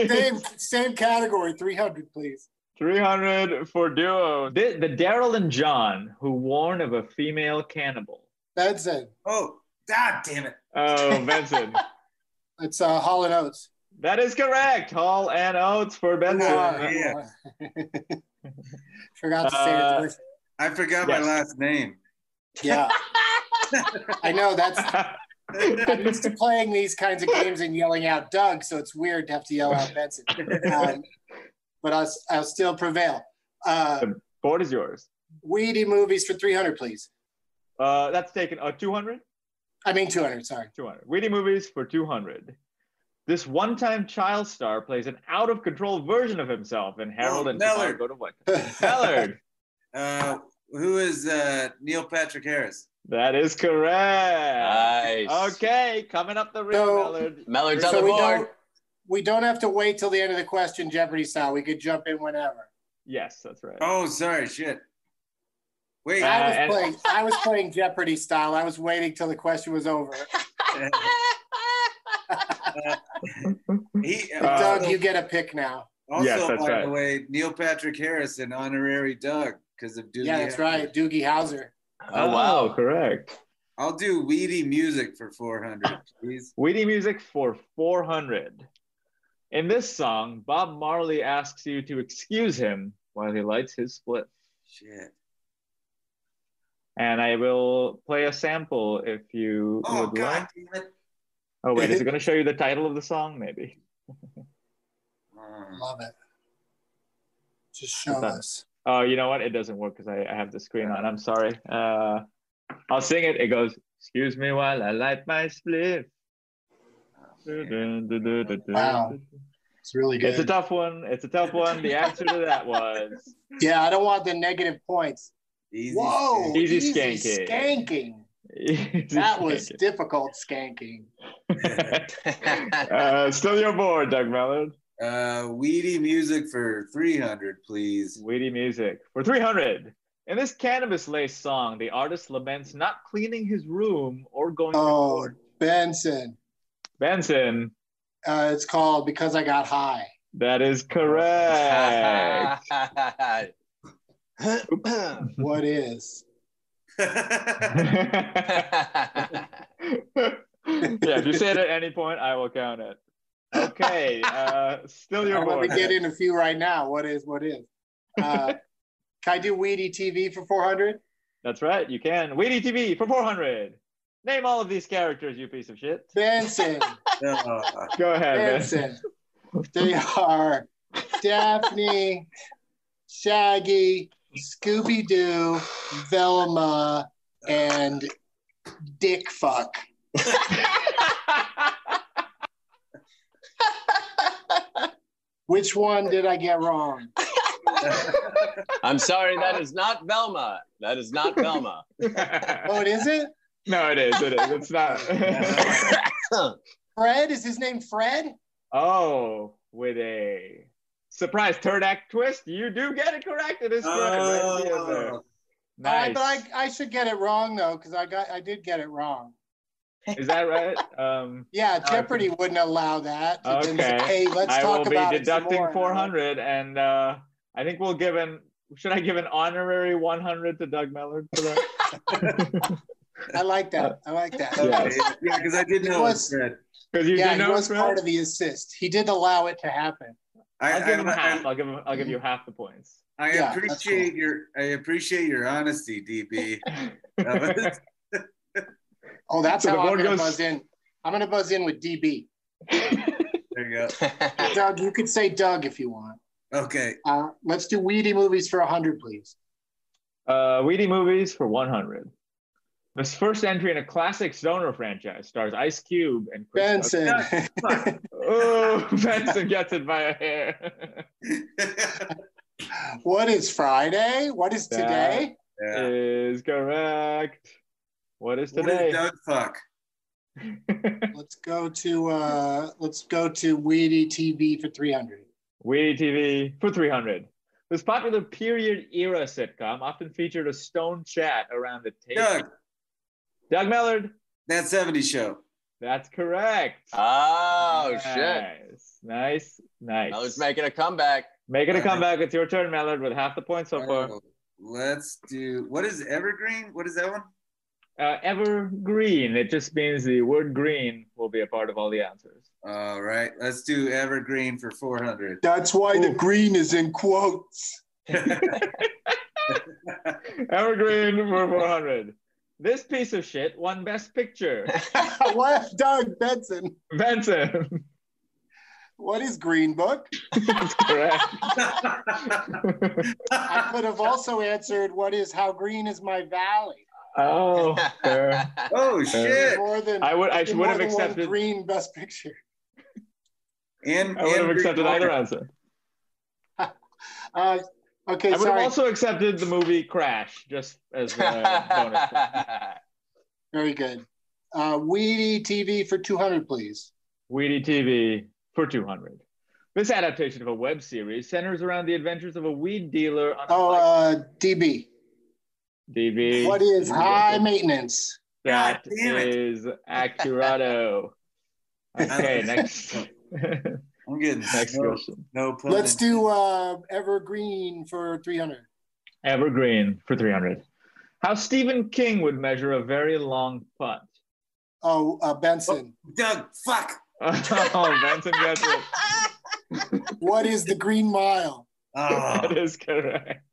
[SPEAKER 7] Same, same category, 300, please.
[SPEAKER 4] 300 for duo. The, the Daryl and John who warn of a female cannibal.
[SPEAKER 7] Benson.
[SPEAKER 6] oh, god damn it.
[SPEAKER 4] Oh, Benson.
[SPEAKER 7] It's uh, Hall and Oates.
[SPEAKER 4] That is correct. Hall and Oates for Benson.
[SPEAKER 6] yeah.
[SPEAKER 7] Forgot to say
[SPEAKER 4] Uh,
[SPEAKER 7] it. first.
[SPEAKER 6] I forgot
[SPEAKER 4] Yes.
[SPEAKER 6] my last name.
[SPEAKER 7] Yeah. I know that's. I'm used to playing these kinds of games and yelling out Doug, so it's weird to have to yell out Benson. Um, but I'll, I'll still prevail. Uh,
[SPEAKER 4] Board is yours.
[SPEAKER 7] Weedy movies for 300, please.
[SPEAKER 4] Uh, that's taken. Uh, 200?
[SPEAKER 7] I mean 200, sorry.
[SPEAKER 4] 200. Weedy movies for 200. This one-time child star plays an out-of-control version of himself in Harold
[SPEAKER 6] Oh,
[SPEAKER 4] and
[SPEAKER 6] Mellard.
[SPEAKER 4] Kumar Go to What? Mellard.
[SPEAKER 6] Uh, who is uh, Neil Patrick Harris?
[SPEAKER 4] That is correct.
[SPEAKER 2] Nice.
[SPEAKER 4] Okay, coming up the rear,
[SPEAKER 7] So-
[SPEAKER 4] Mellard.
[SPEAKER 2] Mellard's on
[SPEAKER 7] so
[SPEAKER 2] the
[SPEAKER 7] we
[SPEAKER 2] board.
[SPEAKER 7] don't, we don't have to wait till the end of the question, Jeopardy style. We could jump in whenever.
[SPEAKER 4] Yes, that's right.
[SPEAKER 6] Oh, sorry, shit. Wait,
[SPEAKER 4] Uh,
[SPEAKER 7] I was
[SPEAKER 4] and-
[SPEAKER 7] playing. I was playing Jeopardy style. I was waiting till the question was over.
[SPEAKER 6] he,
[SPEAKER 4] Uh,
[SPEAKER 7] Doug, you get a pick now.
[SPEAKER 6] also
[SPEAKER 4] Yes, that's
[SPEAKER 6] by
[SPEAKER 4] right.
[SPEAKER 6] the way, Neil Patrick Harris, an honorary Doug because of Doogie.
[SPEAKER 7] yeah, that's
[SPEAKER 6] Howser.
[SPEAKER 7] right. Doogie Howser.
[SPEAKER 2] Oh wow.
[SPEAKER 4] correct.
[SPEAKER 6] I'll do weedy music for 400, please.
[SPEAKER 4] Weedy music for 400. In this song, Bob Marley asks you to excuse him while he lights his spliff.
[SPEAKER 6] Shit.
[SPEAKER 4] And I will play a sample if you
[SPEAKER 6] Oh,
[SPEAKER 4] would
[SPEAKER 6] God
[SPEAKER 4] like.
[SPEAKER 6] Damn it.
[SPEAKER 4] Oh, wait, is it going to show you the title of the song? Maybe.
[SPEAKER 7] Love it. Just show
[SPEAKER 4] Okay.
[SPEAKER 7] us.
[SPEAKER 4] Oh, you know what? It doesn't work because I, I have the screen on. I'm sorry. Uh, I'll sing it. It goes, "Excuse me while I light my spliff."
[SPEAKER 7] Wow. It's really good.
[SPEAKER 4] It's a tough one. It's a tough one. The answer to that was
[SPEAKER 7] yeah, I don't want the negative points.
[SPEAKER 6] Easy.
[SPEAKER 7] Whoa,
[SPEAKER 4] Easy
[SPEAKER 7] easy
[SPEAKER 4] skanking.
[SPEAKER 7] skanking. That was difficult skanking.
[SPEAKER 4] Uh, still your board, Doug Mellard.
[SPEAKER 6] Uh, weedy music for 300, please.
[SPEAKER 4] Weedy music for 300. In this cannabis laced song, the artist laments not cleaning his room or going to
[SPEAKER 7] Oh,
[SPEAKER 4] court.
[SPEAKER 7] Benson.
[SPEAKER 4] Benson,
[SPEAKER 7] Uh, it's called Because I Got High.
[SPEAKER 4] that is correct.
[SPEAKER 7] What is?
[SPEAKER 4] yeah, if you say it at any point, I will count it. Okay, uh, still your
[SPEAKER 7] I'm going
[SPEAKER 4] board.
[SPEAKER 7] to get in a few right now. What is? What is? Uh, can I do Weedy TV for 400?
[SPEAKER 4] That's right, you can. Weedy TV for 400. Name all of these characters, you piece of shit.
[SPEAKER 7] Benson.
[SPEAKER 4] Go ahead, Benson.
[SPEAKER 7] Benson. They are Daphne, Shaggy, Scooby Doo, Velma, and Dick Fuck. Which one did I get wrong?
[SPEAKER 2] I'm sorry, that is not Velma. That is not Velma.
[SPEAKER 7] Oh, it isn't?
[SPEAKER 4] no, it is. It is. It's not.
[SPEAKER 7] Fred? Is his name Fred?
[SPEAKER 4] oh, with a surprise third act twist, you do get it correct. It is correct. Right at the end there.
[SPEAKER 6] oh,
[SPEAKER 4] Nice.
[SPEAKER 7] I, but I, I should get it wrong though, because I got I did get it wrong.
[SPEAKER 4] Is that right? Um,
[SPEAKER 7] Yeah, Jeopardy wouldn't allow that. It didn't say,
[SPEAKER 4] Okay.
[SPEAKER 7] Hey, let's
[SPEAKER 4] I
[SPEAKER 7] talk
[SPEAKER 4] will be
[SPEAKER 7] about it
[SPEAKER 4] deducting
[SPEAKER 7] more."
[SPEAKER 4] 400, and uh, I think we'll give an. Should I give an honorary 100 to Doug Mellard for that?
[SPEAKER 7] I like that. I like that.
[SPEAKER 4] Yeah.
[SPEAKER 6] okay. Yeah, because I did
[SPEAKER 7] It
[SPEAKER 6] know
[SPEAKER 7] was-
[SPEAKER 6] it's Fred.
[SPEAKER 4] Because you
[SPEAKER 7] yeah,
[SPEAKER 4] did
[SPEAKER 7] he
[SPEAKER 4] know
[SPEAKER 7] was part of the assist. He did allow it to happen.
[SPEAKER 6] I,
[SPEAKER 4] I'll give him
[SPEAKER 6] I,
[SPEAKER 4] half.
[SPEAKER 6] I,
[SPEAKER 4] I'll give him. I'll give you half the points.
[SPEAKER 6] I
[SPEAKER 7] Yeah,
[SPEAKER 6] appreciate
[SPEAKER 7] cool.
[SPEAKER 6] your I appreciate your honesty, DB. That was-
[SPEAKER 7] Oh, that's
[SPEAKER 4] So the
[SPEAKER 7] how I'm
[SPEAKER 4] board
[SPEAKER 7] gonna
[SPEAKER 4] goes-
[SPEAKER 7] buzz in. I'm gonna buzz in with DB.
[SPEAKER 6] there you go.
[SPEAKER 7] Doug, you could say Doug if you want.
[SPEAKER 6] Okay.
[SPEAKER 7] Uh, let's do weedy movies for hundred, please.
[SPEAKER 4] Uh, Weedy movies for 100. This first entry in a classic Stoner franchise stars Ice Cube and Chris
[SPEAKER 7] Benson.
[SPEAKER 4] Tucker. Oh, Benson gets it by a hair.
[SPEAKER 7] what is Friday? What is today?
[SPEAKER 6] yeah.
[SPEAKER 4] is correct. What is
[SPEAKER 6] What is
[SPEAKER 4] today?
[SPEAKER 6] Doug fuck?
[SPEAKER 7] Let's go to uh, let's go to Weedy TV for three hundred.
[SPEAKER 4] Weedy TV for 300. This popular period era sitcom often featured a stone chat around the table.
[SPEAKER 6] Doug,
[SPEAKER 4] Doug Mellard.
[SPEAKER 6] that 70s show.
[SPEAKER 4] That's correct.
[SPEAKER 2] oh shit!
[SPEAKER 4] Nice, nice, I
[SPEAKER 2] was making a comeback.
[SPEAKER 4] Making a comeback. It's your turn, Mellard, with half the points so far.
[SPEAKER 6] Oh, let's do what is Evergreen? What is that one?
[SPEAKER 4] Uh, evergreen. It just means the word green will be a part of all the answers.
[SPEAKER 6] All right, let's do Evergreen for 400.
[SPEAKER 7] That's why the green is in quotes.
[SPEAKER 4] Evergreen for 400. This piece of shit won Best Picture.
[SPEAKER 7] what, Doug Benson?
[SPEAKER 4] Benson.
[SPEAKER 7] What is Green Book?
[SPEAKER 4] Correct.
[SPEAKER 7] I could have also answered, "What is How Green Is My Valley?"
[SPEAKER 4] oh, fair.
[SPEAKER 6] oh shit!
[SPEAKER 7] More than
[SPEAKER 4] I would. I would have
[SPEAKER 7] than one
[SPEAKER 4] accepted.
[SPEAKER 7] Green Best Picture.
[SPEAKER 6] And
[SPEAKER 4] I would have accepted
[SPEAKER 6] Green
[SPEAKER 4] either
[SPEAKER 6] Book.
[SPEAKER 4] answer.
[SPEAKER 7] Uh, okay,
[SPEAKER 4] I would have also accepted the movie Crash, just as a bonus.
[SPEAKER 7] Very good. Uh, Weedy TV for two hundred, please.
[SPEAKER 4] Weedy TV for 200. This adaptation of a web series centers around the adventures of a weed dealer on
[SPEAKER 7] Oh,
[SPEAKER 4] bike.
[SPEAKER 7] uh, DB.
[SPEAKER 4] DB.
[SPEAKER 7] What is high maintenance?
[SPEAKER 4] That
[SPEAKER 6] God damn it.
[SPEAKER 4] is accurado. Okay, next.
[SPEAKER 6] I'm getting
[SPEAKER 4] next
[SPEAKER 6] no,
[SPEAKER 4] question.
[SPEAKER 6] no pun
[SPEAKER 7] Let's do uh, Evergreen for three hundred.
[SPEAKER 4] Evergreen for 300. How Stephen King would measure a very long putt.
[SPEAKER 7] Oh, uh, Benson.
[SPEAKER 6] Doug. Fuck.
[SPEAKER 4] Oh, Benson gets it.
[SPEAKER 7] What is the Green Mile?
[SPEAKER 6] Oh.
[SPEAKER 4] That is correct.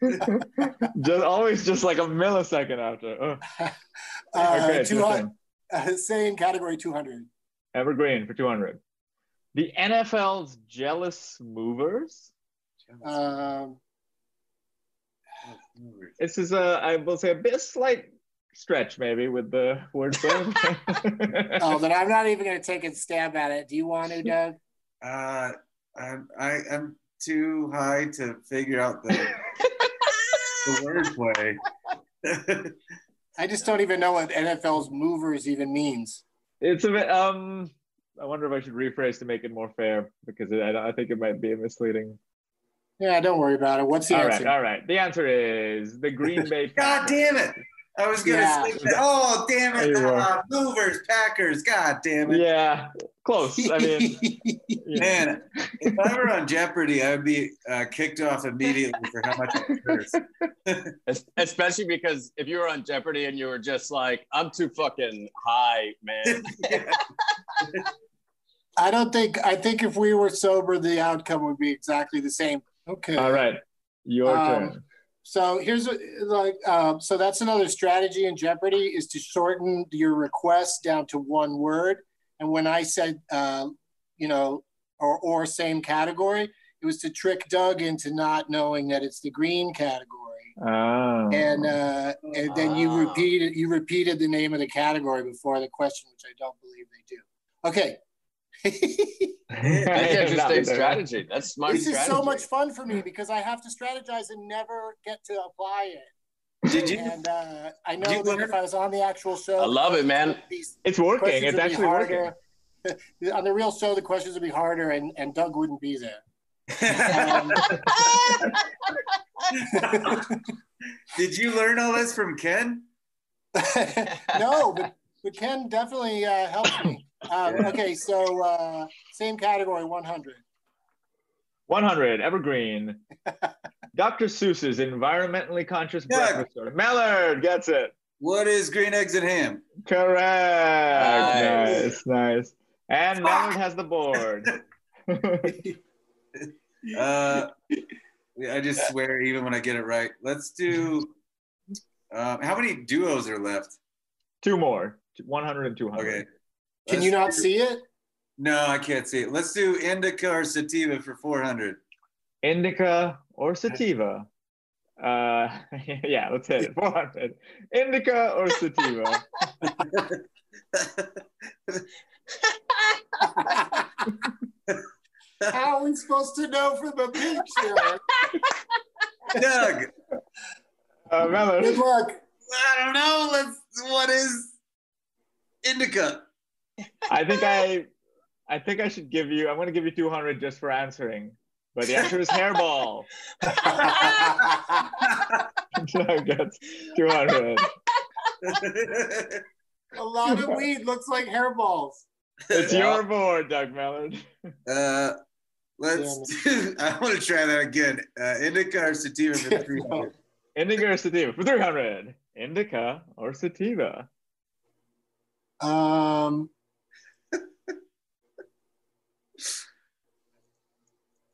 [SPEAKER 4] just always just like a millisecond after. Oh,
[SPEAKER 7] Uh,
[SPEAKER 4] okay, it's
[SPEAKER 7] two
[SPEAKER 4] your
[SPEAKER 7] hundred.
[SPEAKER 4] turn.
[SPEAKER 7] Uh, same category, two hundred.
[SPEAKER 4] Evergreen for 200. The NFL's jealous movers.
[SPEAKER 7] Um,
[SPEAKER 4] This is a, I will say, a bit slight stretch maybe with the word play.
[SPEAKER 7] oh, then I'm not even going to take a stab at it. Do you want to, Doug?
[SPEAKER 6] Uh, I'm I, I'm too high to figure out the the wordplay.
[SPEAKER 7] I just don't even know what NFL's movers even means.
[SPEAKER 4] it's a bit. Um, I wonder if I should rephrase to make it more fair because I, I think it might be misleading.
[SPEAKER 7] Yeah, don't worry about it. What's the
[SPEAKER 4] All right,
[SPEAKER 7] answer?
[SPEAKER 4] All right, all right. The answer is the Green Bay.
[SPEAKER 6] God damn it! I was gonna
[SPEAKER 7] Yeah.
[SPEAKER 6] say that. Oh damn it!
[SPEAKER 4] There you.
[SPEAKER 6] Uh, movers, Packers. God damn it!
[SPEAKER 4] Yeah, close. I mean, yeah.
[SPEAKER 6] Man, if I were on Jeopardy, I would be uh, kicked off immediately for how much I curse.
[SPEAKER 2] Especially because if you were on Jeopardy and you were just like, I'm too fucking high, man.
[SPEAKER 7] I don't think. I think if we were sober, the outcome would be exactly the same. Okay.
[SPEAKER 4] all right. Your
[SPEAKER 7] Um,
[SPEAKER 4] turn.
[SPEAKER 7] So here's what, like, uh, so that's another strategy in Jeopardy is to shorten your request down to one word. And when I said, uh, you know, or or same category, it was to trick Doug into not knowing that it's the green category.
[SPEAKER 4] Oh.
[SPEAKER 7] And uh, and then you
[SPEAKER 2] Ah.
[SPEAKER 7] repeated you repeated the name of the category before the question, which I don't believe they do. Okay.
[SPEAKER 2] That's interesting strategy. That's smart
[SPEAKER 7] this is so much fun for me because I have to strategize and never get to apply it.
[SPEAKER 6] Did you?
[SPEAKER 7] And uh, I know
[SPEAKER 6] you
[SPEAKER 7] that
[SPEAKER 6] learn-
[SPEAKER 7] if I was on the actual show,
[SPEAKER 2] I love it, man.
[SPEAKER 4] It's working. It's
[SPEAKER 7] would be
[SPEAKER 4] actually working.
[SPEAKER 7] on the real show, the questions would be harder, and, and Doug wouldn't be there. Um,
[SPEAKER 6] Did you learn all this from Ken?
[SPEAKER 7] no, but, but Ken definitely uh, helped me. Um, okay, so uh, same category, 100.
[SPEAKER 4] 100 Evergreen. Dr. Seuss's environmentally conscious
[SPEAKER 6] Doug.
[SPEAKER 4] breakfast story. Mellard gets it.
[SPEAKER 6] What is green eggs and ham?
[SPEAKER 4] Correct.
[SPEAKER 2] Nice.
[SPEAKER 4] Nice, nice. And Mellard has the board.
[SPEAKER 6] Uh, I just swear, even when I get it right. Let's do. Um, how many duos are left?
[SPEAKER 4] Two more. 100 and 200.
[SPEAKER 6] Okay.
[SPEAKER 7] Can
[SPEAKER 6] Let's
[SPEAKER 7] you not
[SPEAKER 6] do-
[SPEAKER 7] see it?
[SPEAKER 6] No, I can't see it. Let's do indica or sativa for 400.
[SPEAKER 4] Indica or sativa? Uh, yeah, let's hit it. 400. Indica or sativa?
[SPEAKER 7] How are we supposed to know from the picture?
[SPEAKER 6] Doug,
[SPEAKER 4] Uh,
[SPEAKER 7] Good luck.
[SPEAKER 6] I don't know. Let's. What is indica?
[SPEAKER 4] I think I, I think I should give you. I'm going to give you 200 just for answering. But the answer is hairball. Doug gets 200.
[SPEAKER 7] A lot of weed looks like hairballs.
[SPEAKER 4] It's
[SPEAKER 2] Yeah.
[SPEAKER 4] your board, Doug Mellard.
[SPEAKER 6] Uh, let's. Do, I want to try that again. Uh, indica or sativa for 300.
[SPEAKER 4] Indica or sativa for 300. Indica or sativa?
[SPEAKER 7] Um,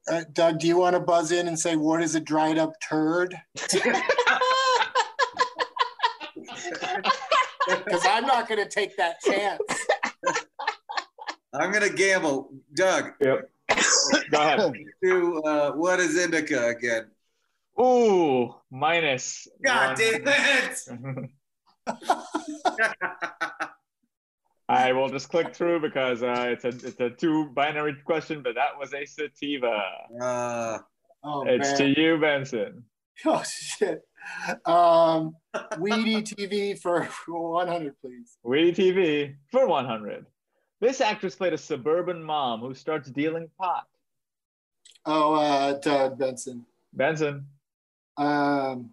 [SPEAKER 7] uh, Doug, do you want to buzz in and say what is a dried up turd? Because I'm not going to take that chance.
[SPEAKER 6] I'm gonna gamble. Doug,
[SPEAKER 4] Yep. Go ahead.
[SPEAKER 6] do uh, what is indica again?
[SPEAKER 4] Ooh, minus.
[SPEAKER 6] God
[SPEAKER 4] one.
[SPEAKER 6] damn it!
[SPEAKER 4] I will just click through because uh, it's a it's a two binary question, but that was a sativa.
[SPEAKER 6] Uh,
[SPEAKER 7] Oh,
[SPEAKER 4] It's
[SPEAKER 7] man.
[SPEAKER 4] to you, Benson.
[SPEAKER 7] Oh, shit. Um, Weedy TV for 100, please.
[SPEAKER 4] Weedy TV for 100. This actress played a suburban mom who starts dealing pot.
[SPEAKER 7] Oh, uh, Doug Benson.
[SPEAKER 4] Benson.
[SPEAKER 7] Um,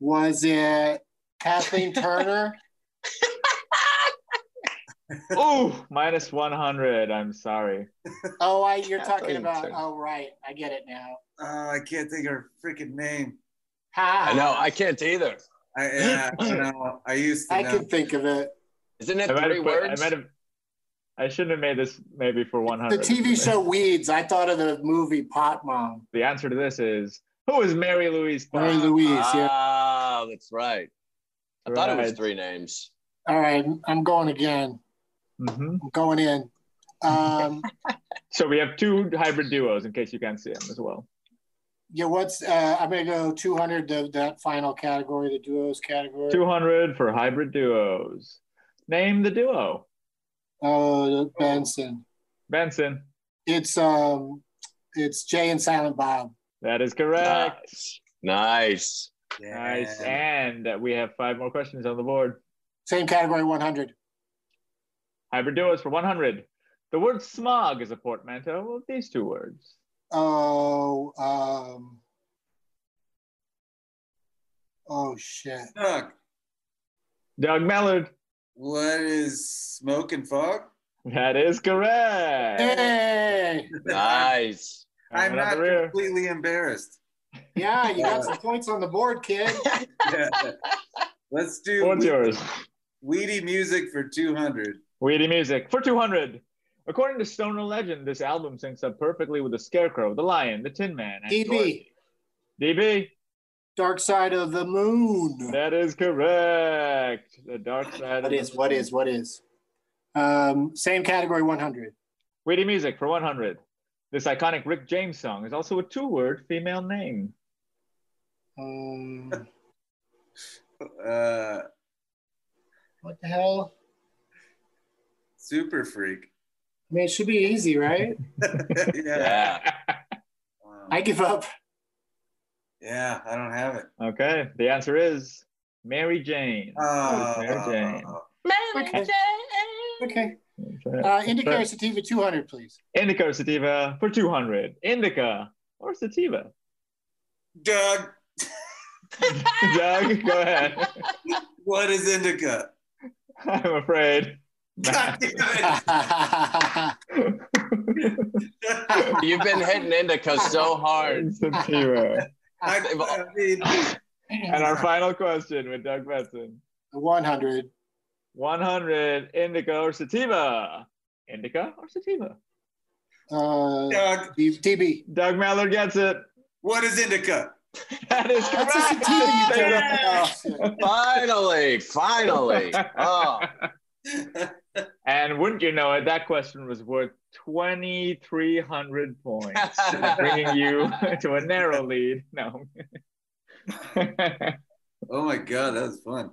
[SPEAKER 7] was it Kathleen Turner?
[SPEAKER 4] Ooh, minus 100. I'm sorry.
[SPEAKER 7] Oh, I, you're talking about. Oh, right. I get it now.
[SPEAKER 6] uh, I can't think of her freaking name.
[SPEAKER 7] Ha.
[SPEAKER 2] I know. I can't either.
[SPEAKER 6] I, yeah, I don't know. I used to
[SPEAKER 7] I
[SPEAKER 6] know.
[SPEAKER 7] could think of it.
[SPEAKER 2] Isn't it
[SPEAKER 4] I might
[SPEAKER 2] three
[SPEAKER 4] have put, I
[SPEAKER 2] words?
[SPEAKER 4] might have I shouldn't have made this maybe for 100.
[SPEAKER 7] The TV show Weeds. I thought of the movie Pot Mom.
[SPEAKER 4] The answer to this is who is Mary Louise Pot?
[SPEAKER 7] Mary Louise. Yeah.
[SPEAKER 2] Ah, that's right. I thought it was three names.
[SPEAKER 7] All right. I'm going again.
[SPEAKER 4] Mhm.
[SPEAKER 7] I'm going in. Um,
[SPEAKER 4] So we have two hybrid duos in case you can't see them as well.
[SPEAKER 7] Yeah, what's uh, I'm gonna go 200 to that final category, the duos category.
[SPEAKER 4] 200 for hybrid duos. Name the duo.
[SPEAKER 7] Oh, Benson.
[SPEAKER 4] Benson.
[SPEAKER 7] It's um, it's Jay and Silent Bob.
[SPEAKER 4] That is correct.
[SPEAKER 2] Nice. Nice.
[SPEAKER 4] Nice. And we have five more questions on the board.
[SPEAKER 7] Same category, 100.
[SPEAKER 4] Hybrid duos for 100. The word smog is a portmanteau of these two words.
[SPEAKER 7] Oh, um, oh shit.
[SPEAKER 6] Doug,
[SPEAKER 4] Doug Mellard.
[SPEAKER 6] what is smoke and fog?
[SPEAKER 4] That is correct.
[SPEAKER 7] Hey,
[SPEAKER 2] Nice.
[SPEAKER 6] I'm not completely embarrassed.
[SPEAKER 7] yeah, you got some points on the board, kid.
[SPEAKER 6] Yeah. Let's do
[SPEAKER 4] What's yours?
[SPEAKER 6] weedy music for 200.
[SPEAKER 4] Weedy music for 200. According to Stoner legend, this album syncs up perfectly with the Scarecrow, the Lion, the Tin Man, and
[SPEAKER 7] DB,
[SPEAKER 4] Dorothy. DB,
[SPEAKER 7] Dark Side of the Moon.
[SPEAKER 4] that is correct. The Dark Side.
[SPEAKER 7] What
[SPEAKER 4] of
[SPEAKER 7] is,
[SPEAKER 4] the
[SPEAKER 7] what
[SPEAKER 4] Moon.
[SPEAKER 7] is, what is? Um, same category, 100.
[SPEAKER 4] Weedy music for 100. This iconic Rick James song is also a two-word female name.
[SPEAKER 7] Um,
[SPEAKER 6] Uh,
[SPEAKER 7] what the hell?
[SPEAKER 6] Super freak.
[SPEAKER 7] I mean, it should be easy, right?
[SPEAKER 6] yeah.
[SPEAKER 2] Yeah.
[SPEAKER 6] Wow.
[SPEAKER 7] I give up.
[SPEAKER 6] yeah, I don't have it.
[SPEAKER 4] Okay, the answer is Mary Jane.
[SPEAKER 6] Oh,
[SPEAKER 4] Mary Jane.
[SPEAKER 1] Mary
[SPEAKER 7] Okay.
[SPEAKER 1] Jane.
[SPEAKER 7] Okay.
[SPEAKER 4] Okay.
[SPEAKER 7] Uh, Indica or Sativa, 200, please.
[SPEAKER 4] Indica or sativa for 200. Indica or sativa?
[SPEAKER 6] Doug,
[SPEAKER 4] Doug, go ahead.
[SPEAKER 6] what is indica?
[SPEAKER 4] I'm afraid.
[SPEAKER 6] God damn it.
[SPEAKER 2] You've been hitting indica so hard.
[SPEAKER 4] sativa.
[SPEAKER 6] I, I mean,
[SPEAKER 4] And our final question with Doug Benson.
[SPEAKER 7] 100.
[SPEAKER 4] 100 indica or sativa? Indica or sativa?
[SPEAKER 7] Uh,
[SPEAKER 6] Doug,
[SPEAKER 7] D- DB.
[SPEAKER 4] Doug Mellard gets it.
[SPEAKER 6] what is indica?
[SPEAKER 4] That is correct.
[SPEAKER 7] That's a sativa you took up. Shit.
[SPEAKER 2] Finally, finally. Oh,
[SPEAKER 4] And wouldn't you know it, that question was worth 2,300 points, bringing you to a narrow lead. No.
[SPEAKER 6] Oh my god, that was fun.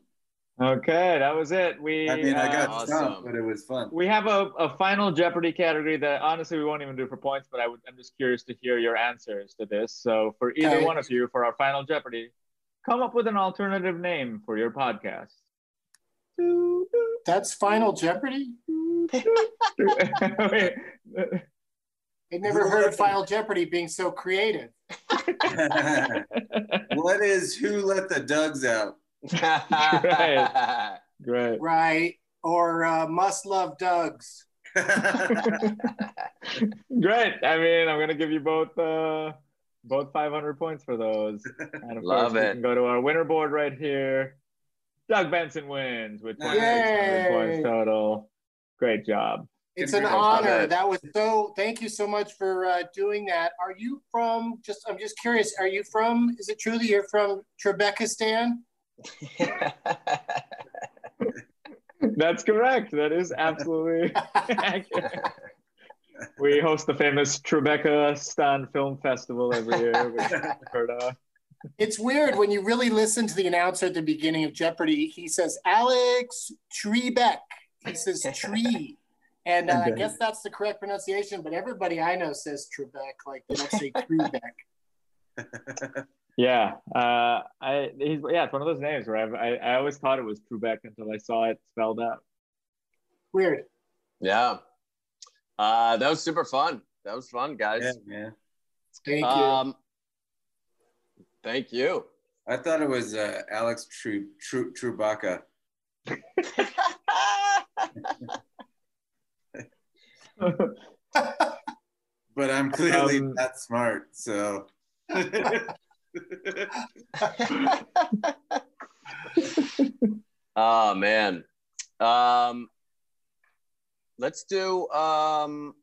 [SPEAKER 4] okay, that was it. We
[SPEAKER 6] I mean, I got
[SPEAKER 4] uh,
[SPEAKER 2] awesome.
[SPEAKER 6] stumped, but it was fun.
[SPEAKER 4] we have a, a final Jeopardy category that honestly we won't even do for points, but I would, I'm just curious to hear your answers to this. So for either
[SPEAKER 7] Okay.
[SPEAKER 4] one of you, for our final Jeopardy, come up with an alternative name for your podcast.
[SPEAKER 7] That's Final Jeopardy?
[SPEAKER 4] Wait,
[SPEAKER 7] I never heard of Final Jeopardy being so creative.
[SPEAKER 6] what is who let the Dugs out?
[SPEAKER 2] right.
[SPEAKER 4] Great.
[SPEAKER 7] Right. Or uh, Must Love Doug's.
[SPEAKER 4] Great. I mean, I'm gonna give you both uh both 500 points for those. And of
[SPEAKER 2] Love
[SPEAKER 4] course, we
[SPEAKER 2] it.
[SPEAKER 4] can go to our winner board right here. Doug Benson wins with 2,600 points total. Great job.
[SPEAKER 7] It's an honor. That was so. Thank you so much for uh, doing that. Are you from? Just, I'm just curious. Are you from? Is it true that you're from Trebekistan?
[SPEAKER 4] That's correct. That is absolutely accurate. We host the famous Tribeca Stan Film Festival every year. which you've heard of.
[SPEAKER 7] It's weird when you really listen to the announcer at the beginning of Jeopardy. He says Alex Trebek. He says tree. And uh, I guess that's the correct pronunciation, but everybody I know says Trebek, like they don't say Trebek.
[SPEAKER 4] Yeah, uh, I he's yeah, it's one of those names where I've, I I always thought it was Trebek until I saw it spelled out.
[SPEAKER 7] Weird.
[SPEAKER 2] yeah. Uh, that was super fun. That was fun, guys.
[SPEAKER 6] yeah, man.
[SPEAKER 7] Thank you.
[SPEAKER 2] Thank you.
[SPEAKER 6] I thought it was uh, Alex Tru, Tru, Trubaka. But I'm clearly
[SPEAKER 4] Um,
[SPEAKER 6] not smart, so.
[SPEAKER 2] oh man. Um, let's do um,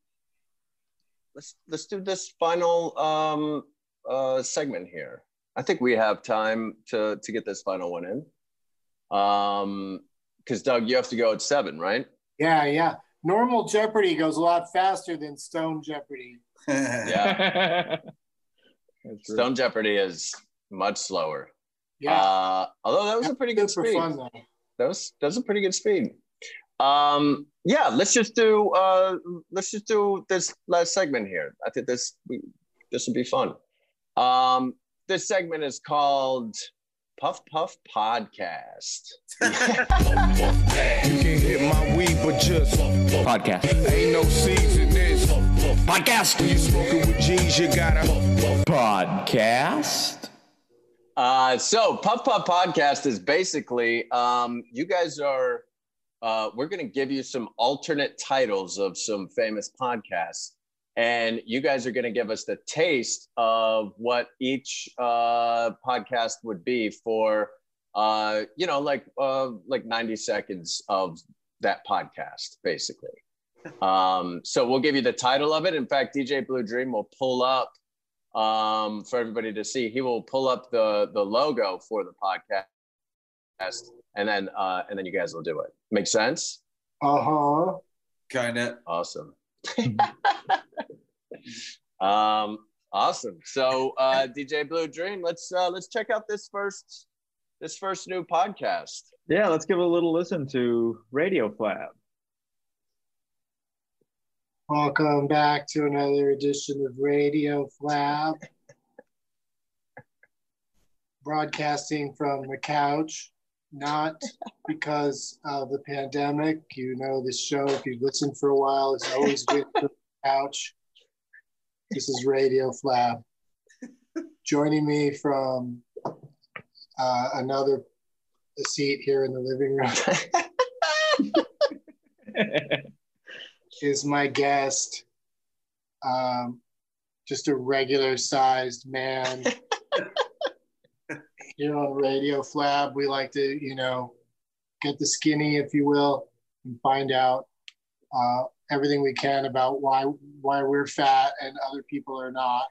[SPEAKER 2] let's let's do this final um, uh, segment here. I think we have time to to get this final one in. Um, because Doug, you have to go at seven, right?
[SPEAKER 7] Yeah, yeah. Normal Jeopardy goes a lot faster than Stone Jeopardy.
[SPEAKER 2] Yeah. Stone Jeopardy is much slower.
[SPEAKER 7] Yeah,
[SPEAKER 2] Uh, although that was a pretty good speed.
[SPEAKER 7] fun though.
[SPEAKER 2] That was that was a pretty good speed. Um, yeah, let's just do uh, let's just do this last segment here. I think this we, this will be fun. Um, this segment is called Puff Puff Podcast.
[SPEAKER 3] You can hit my weed, but just
[SPEAKER 8] Podcast.
[SPEAKER 3] ain't no seeds in this.
[SPEAKER 8] Podcast.
[SPEAKER 3] You smoking with G's, you gotta.
[SPEAKER 8] Podcast.
[SPEAKER 2] Uh, so Puff Puff Podcast is basically um, you guys are uh, we're going to give you some alternate titles of some famous podcasts, and you guys are going to give us the taste of what each uh, podcast would be for uh, you know like uh, like ninety seconds of that podcast, basically. Um, so we'll give you the title of it. In fact, DJ Blue Dream will pull up um, for everybody to see. He will pull up the the logo for the podcast, and then uh, and then you guys will do it. Make sense?
[SPEAKER 7] Uh huh.
[SPEAKER 6] kind of.
[SPEAKER 2] Awesome. um, awesome. So uh, DJ Blue Dream, let's uh, let's check out this first this first new podcast.
[SPEAKER 4] Yeah, let's give a little listen to Radio Flab.
[SPEAKER 7] Welcome back to another edition of Radio Flab. Broadcasting from the couch, not because of the pandemic. You know this show, if you've listened for a while, it's always been from the couch. This is Radio Flab. Joining me from uh, another seat here in the living room is my guest. Um, just a regular sized man. Here on Radio Flab, we like to, you know, get the skinny, if you will, and find out uh, everything we can about why why we're fat and other people are not.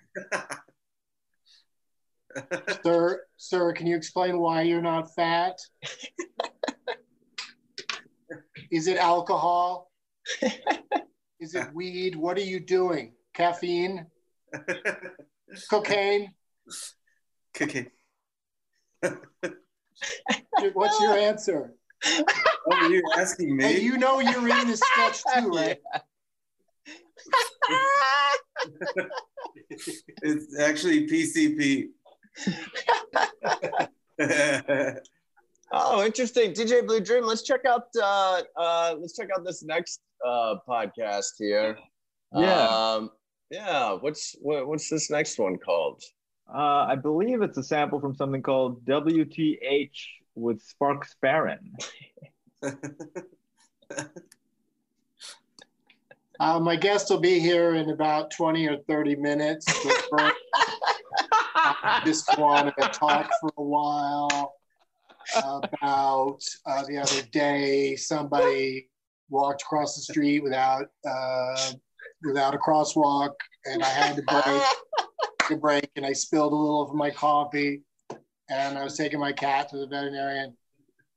[SPEAKER 7] sir, sir, can you explain why you're not fat? Is it alcohol? Is it weed? What are you doing? Caffeine? Cocaine?
[SPEAKER 6] Okay.
[SPEAKER 7] What's your answer?
[SPEAKER 6] Oh, you're asking
[SPEAKER 7] Hey,
[SPEAKER 6] me?
[SPEAKER 7] you know you're in this sketch too, right?
[SPEAKER 6] It's actually PCP.
[SPEAKER 2] Oh, interesting. DJ Blue Dream. Let's check out uh, uh, let's check out this next uh, podcast here.
[SPEAKER 4] Yeah.
[SPEAKER 2] Um, yeah. What's what, what's this next one called?
[SPEAKER 4] Uh, I believe it's a sample from something called WTH with Sparks Barron.
[SPEAKER 7] Uh, my guest will be here in about 20 or 30 minutes. I just wanted to talk for a while about uh, the other day. Somebody walked across the street without uh, without a crosswalk, and I had to break to break, and I spilled a little of my coffee. And I was taking my cat to the veterinarian,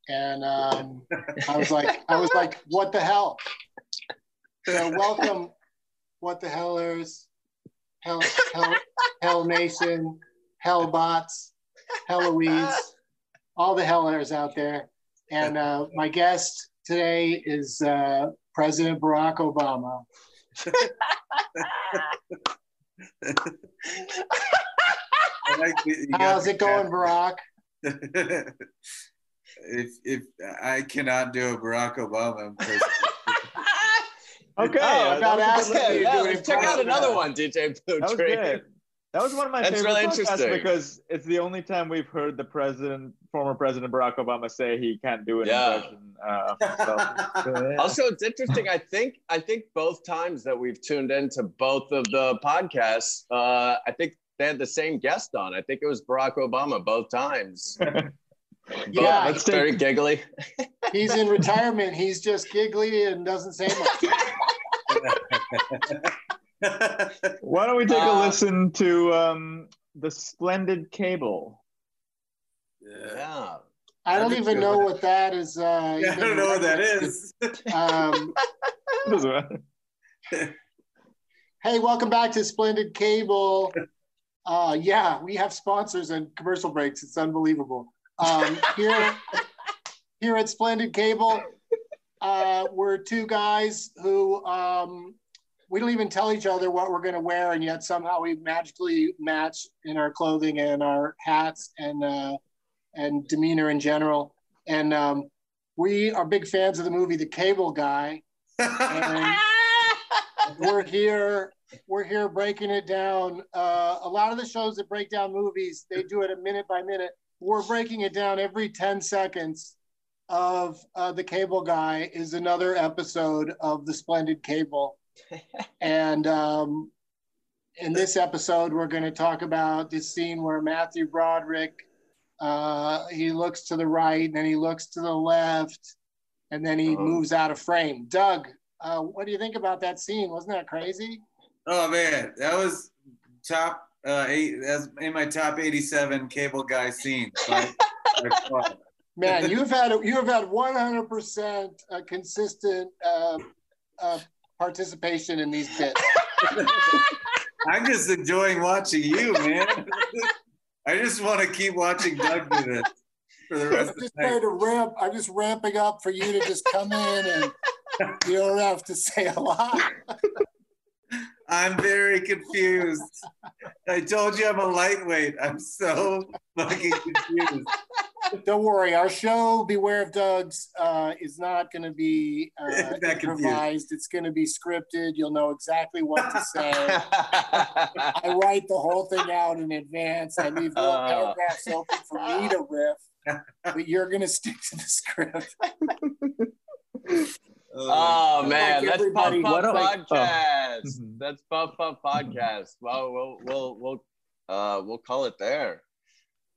[SPEAKER 7] and um, I was like, I was like, what the hell? So welcome, what the hellers, hell, hell, hell nation, hellbots, Heloise, all the hellers out there. And uh, my guest today is uh, President Barack Obama.
[SPEAKER 6] I like that you got
[SPEAKER 7] How's it going, Barack?
[SPEAKER 6] if if I cannot do a Barack Obama impersonation,
[SPEAKER 4] Okay,
[SPEAKER 7] Oh, I'm
[SPEAKER 4] that
[SPEAKER 7] not
[SPEAKER 4] was a
[SPEAKER 7] asking
[SPEAKER 4] good-
[SPEAKER 7] you
[SPEAKER 2] yeah,
[SPEAKER 7] do
[SPEAKER 2] let's
[SPEAKER 7] it
[SPEAKER 2] check out another one, DJ Blue
[SPEAKER 4] That was good. That was one of my
[SPEAKER 2] That's
[SPEAKER 4] favorite
[SPEAKER 2] really
[SPEAKER 4] podcasts
[SPEAKER 2] interesting.
[SPEAKER 4] because it's the only time we've heard the president, former President Barack Obama, say he can't do an
[SPEAKER 2] Yeah.
[SPEAKER 4] impression uh, of. So, yeah.
[SPEAKER 2] Also, it's interesting. I think I think both times that we've tuned into both of the podcasts, uh, I think they had the same guest on. I think it was Barack Obama both times.
[SPEAKER 7] Yeah,
[SPEAKER 2] Both
[SPEAKER 4] let's
[SPEAKER 2] very giggly.
[SPEAKER 7] He's in retirement. He's just giggly and doesn't say much.
[SPEAKER 4] Why don't we take a
[SPEAKER 2] Uh,
[SPEAKER 4] listen to um, the Splendid Cable?
[SPEAKER 6] yeah.
[SPEAKER 2] Yeah.
[SPEAKER 7] I don't even know what that is. Uh,
[SPEAKER 6] I don't know what that is.
[SPEAKER 7] Um, hey, welcome back to Splendid Cable. Uh, yeah, we have sponsors and commercial breaks. It's unbelievable. Um, here, here at Splendid Cable, uh, we're two guys who um, we don't even tell each other what we're going to wear, and yet somehow we magically match in our clothing and our hats and uh, and demeanor in general. And um, we are big fans of the movie The Cable Guy. And we're here. We're here breaking it down. Uh, a lot of the shows that break down movies, they do it a minute by minute. We're breaking it down every 10 seconds of uh, The Cable Guy is another episode of The Splendid Cable. and um, in this episode, we're going to talk about this scene where Matthew Broderick, uh, he looks to the right, and then he looks to the left, and then he
[SPEAKER 2] Oh.
[SPEAKER 7] moves out of frame. Doug, uh, what do you think about that scene? Wasn't that crazy?
[SPEAKER 6] Oh man, that was top uh, eight. That's in my top 87 cable guy scenes. by- by.
[SPEAKER 7] Man, you've had you have had 100% uh, consistent uh, uh, participation in these bits.
[SPEAKER 6] I'm just enjoying watching you, man. I just want to keep watching Doug do this for the rest
[SPEAKER 7] I'm
[SPEAKER 6] of the
[SPEAKER 7] just
[SPEAKER 6] night.
[SPEAKER 7] trying to ramp. I'm just ramping up for you to just come in and you don't have to say a lot.
[SPEAKER 6] I'm very confused. I told you I'm a lightweight. I'm so fucking confused.
[SPEAKER 7] Don't worry, our show "Beware of Doug's" uh, is not going to be uh, improvised. It's going to be scripted. You'll know exactly what to say. I write the whole thing out in advance. I leave little
[SPEAKER 2] Uh.
[SPEAKER 7] paragraphs open for me to riff, but you're going to stick to the script.
[SPEAKER 2] Oh man,
[SPEAKER 7] Like
[SPEAKER 2] that's Puff Puff
[SPEAKER 4] What do I-
[SPEAKER 2] Podcast.
[SPEAKER 4] Mhm.
[SPEAKER 2] That's Puff Puff Podcast. Well, we'll we'll we'll uh we'll call it there.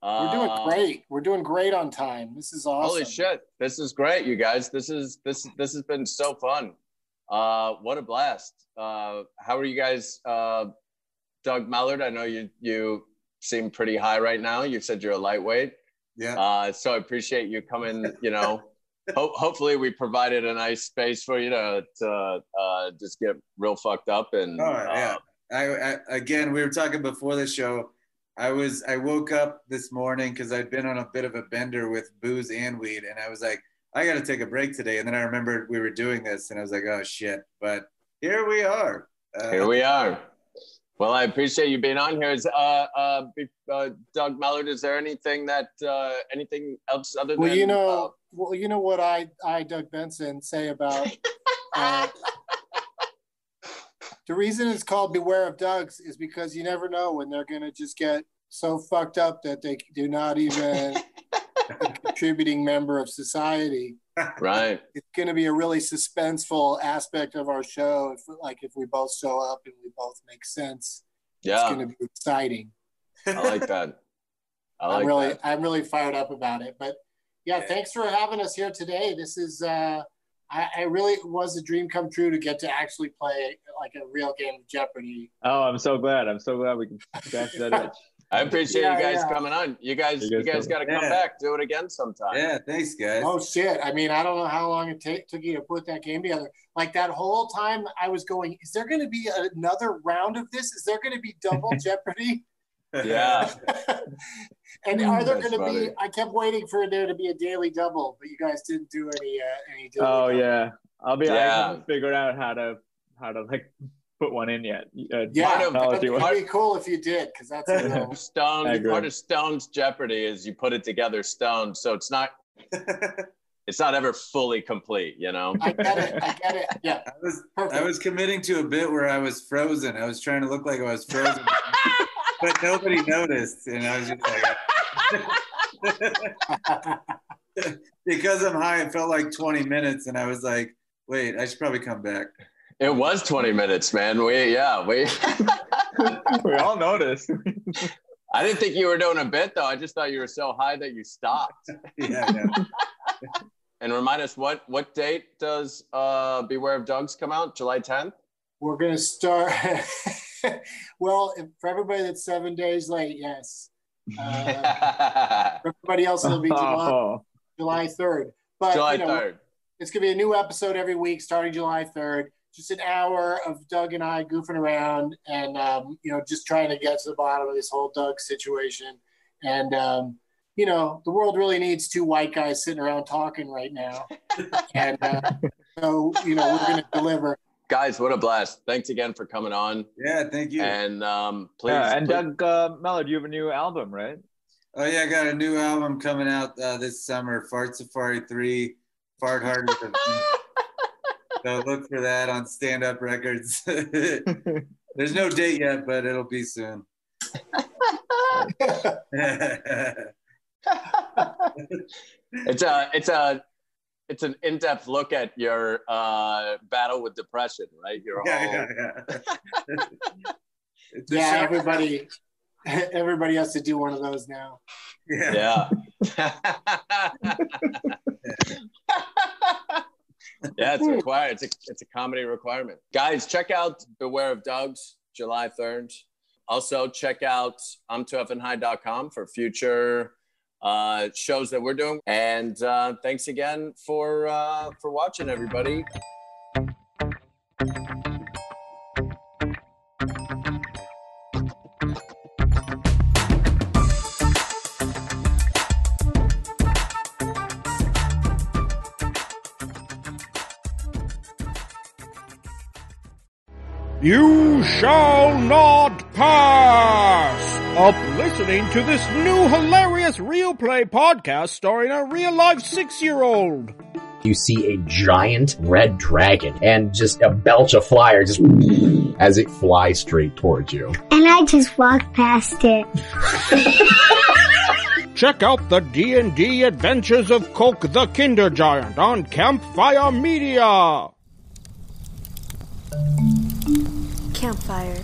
[SPEAKER 7] We're doing
[SPEAKER 2] Uh,
[SPEAKER 7] great. We're doing great on time. This is awesome.
[SPEAKER 2] Holy shit! This is great, you guys. This is this this has been so fun. Uh, what a blast. Uh, how are you guys? Uh, Doug Mellard, I know you you seem pretty high right now. You said you're a lightweight.
[SPEAKER 6] Yeah.
[SPEAKER 2] Uh, so I appreciate you coming. You know, ho- hopefully we provided a nice space for you to to uh, just get real fucked up and.
[SPEAKER 6] Oh, yeah.
[SPEAKER 2] uh,
[SPEAKER 6] I, I again, we were talking before the show. I was I woke up this morning because I'd been on a bit of a bender with booze and weed, and I was like, I got to take a break today. And then I remembered we were doing this, and I was like, oh shit! But here we are. Uh,
[SPEAKER 2] Here we are. Well, I appreciate you being on here. Is uh, uh, uh Doug Mellard? Is there anything that uh, anything else other
[SPEAKER 7] Well,
[SPEAKER 2] than
[SPEAKER 7] you know, well, you know what I, I, Doug Benson, say about uh, the reason it's called "Beware of Dougs" is because you never know when they're gonna just get so fucked up that they do not even a contributing member of society.
[SPEAKER 2] right?
[SPEAKER 7] It's gonna be a really suspenseful aspect of our show. If like if we both show up and we both make sense,
[SPEAKER 2] yeah, it's
[SPEAKER 7] gonna be exciting.
[SPEAKER 2] I like that. I like
[SPEAKER 7] I'm really
[SPEAKER 2] that.
[SPEAKER 7] I'm really fired up about it. But yeah,
[SPEAKER 6] Yeah.
[SPEAKER 7] thanks for having us here today. This is uh I, I really was a dream come true to get to actually play like a real game of Jeopardy.
[SPEAKER 4] Oh, I'm so glad. I'm so glad we can scratch that itch.
[SPEAKER 2] I appreciate
[SPEAKER 7] Yeah,
[SPEAKER 2] you guys
[SPEAKER 7] yeah.
[SPEAKER 2] coming on. You guys,
[SPEAKER 4] You
[SPEAKER 2] you
[SPEAKER 4] guys
[SPEAKER 2] guys, got to come
[SPEAKER 6] Yeah.
[SPEAKER 2] back, do it again sometime.
[SPEAKER 6] Yeah, thanks, guys.
[SPEAKER 7] Oh shit. I mean, I don't know how long it ta- took you to put that game together. Like that whole time I was going, is there gonna be another round of this? Is there gonna be double Jeopardy?
[SPEAKER 2] Yeah.
[SPEAKER 7] and are there gonna be I kept waiting for there to be a daily double, but you guys didn't do any uh, any daily
[SPEAKER 4] Oh
[SPEAKER 7] double.
[SPEAKER 4] yeah, I'll be. I
[SPEAKER 2] Yeah.
[SPEAKER 4] haven't figured out how to how to like put one in yet. Uh,
[SPEAKER 7] Yeah,
[SPEAKER 2] Part of-
[SPEAKER 4] technology
[SPEAKER 7] it'd
[SPEAKER 4] wise.
[SPEAKER 7] be cool if you did, because that's a real,
[SPEAKER 2] Stone
[SPEAKER 4] I agree.
[SPEAKER 2] part of Stone's Jeopardy is you put it together stone, so it's not it's not ever fully complete. You know.
[SPEAKER 7] I get it. I get it. Yeah,
[SPEAKER 6] I was
[SPEAKER 7] perfect.
[SPEAKER 6] I was committing to a bit where I was frozen. I was trying to look like I was frozen, but nobody noticed, and I was just like, because I'm high, it felt like 20 minutes, and I was like, wait, I should probably come back.
[SPEAKER 2] It was 20 minutes, man. We yeah, we
[SPEAKER 4] we all noticed.
[SPEAKER 2] I didn't think you were doing a bit though. I just thought you were so high that you stopped.
[SPEAKER 6] Yeah, yeah.
[SPEAKER 2] And remind us what what date does uh Beware of Dougs come out? July 10th?
[SPEAKER 7] We're gonna start. well, if, for everybody that's seven days late, yes. Uh, everybody else, it'll be July.
[SPEAKER 4] Oh,
[SPEAKER 7] July 3rd. But
[SPEAKER 2] July
[SPEAKER 7] you know,
[SPEAKER 2] 3rd.
[SPEAKER 7] it's gonna be a new episode every week starting July 3rd. Just an hour of Doug and I goofing around and um, you know just trying to get to the bottom of this whole Doug situation. And um, you know the world really needs two white guys sitting around talking right now. and uh, so you know we're gonna deliver.
[SPEAKER 2] Guys, what a blast. Thanks again for coming on.
[SPEAKER 6] Yeah, thank you.
[SPEAKER 2] And um, please.
[SPEAKER 4] yeah, and
[SPEAKER 2] please-
[SPEAKER 4] Doug uh, Mellor, you have a new album, right?
[SPEAKER 6] Oh yeah, I got a new album coming out uh, this summer, Fart Safari Three, Fart Hard with a V. So look for that on Stand Up Records. There's no date yet, but it'll be soon.
[SPEAKER 2] it's a it's a it's an in-depth look at your uh, battle with depression, right? Your whole
[SPEAKER 6] yeah, yeah, yeah.
[SPEAKER 7] Yeah, everybody everybody has to do one of those now.
[SPEAKER 6] Yeah.
[SPEAKER 2] yeah. yeah, it's required. It's a it's a comedy requirement. Guys, check out Beware of Dougs, July 3rd. Also, check out I'm too high.com for future uh, shows that we're doing. And uh, thanks again for uh, for watching, everybody.
[SPEAKER 9] You shall not pass! Up listening to this new hilarious real play podcast starring a real life six year old.
[SPEAKER 10] you see a giant red dragon and just a belch of fire just as it flies straight towards you.
[SPEAKER 11] And I just walk past it.
[SPEAKER 9] Check out the D&D Adventures of Coke the Kinder Giant on Campfire Media.
[SPEAKER 1] Campfire.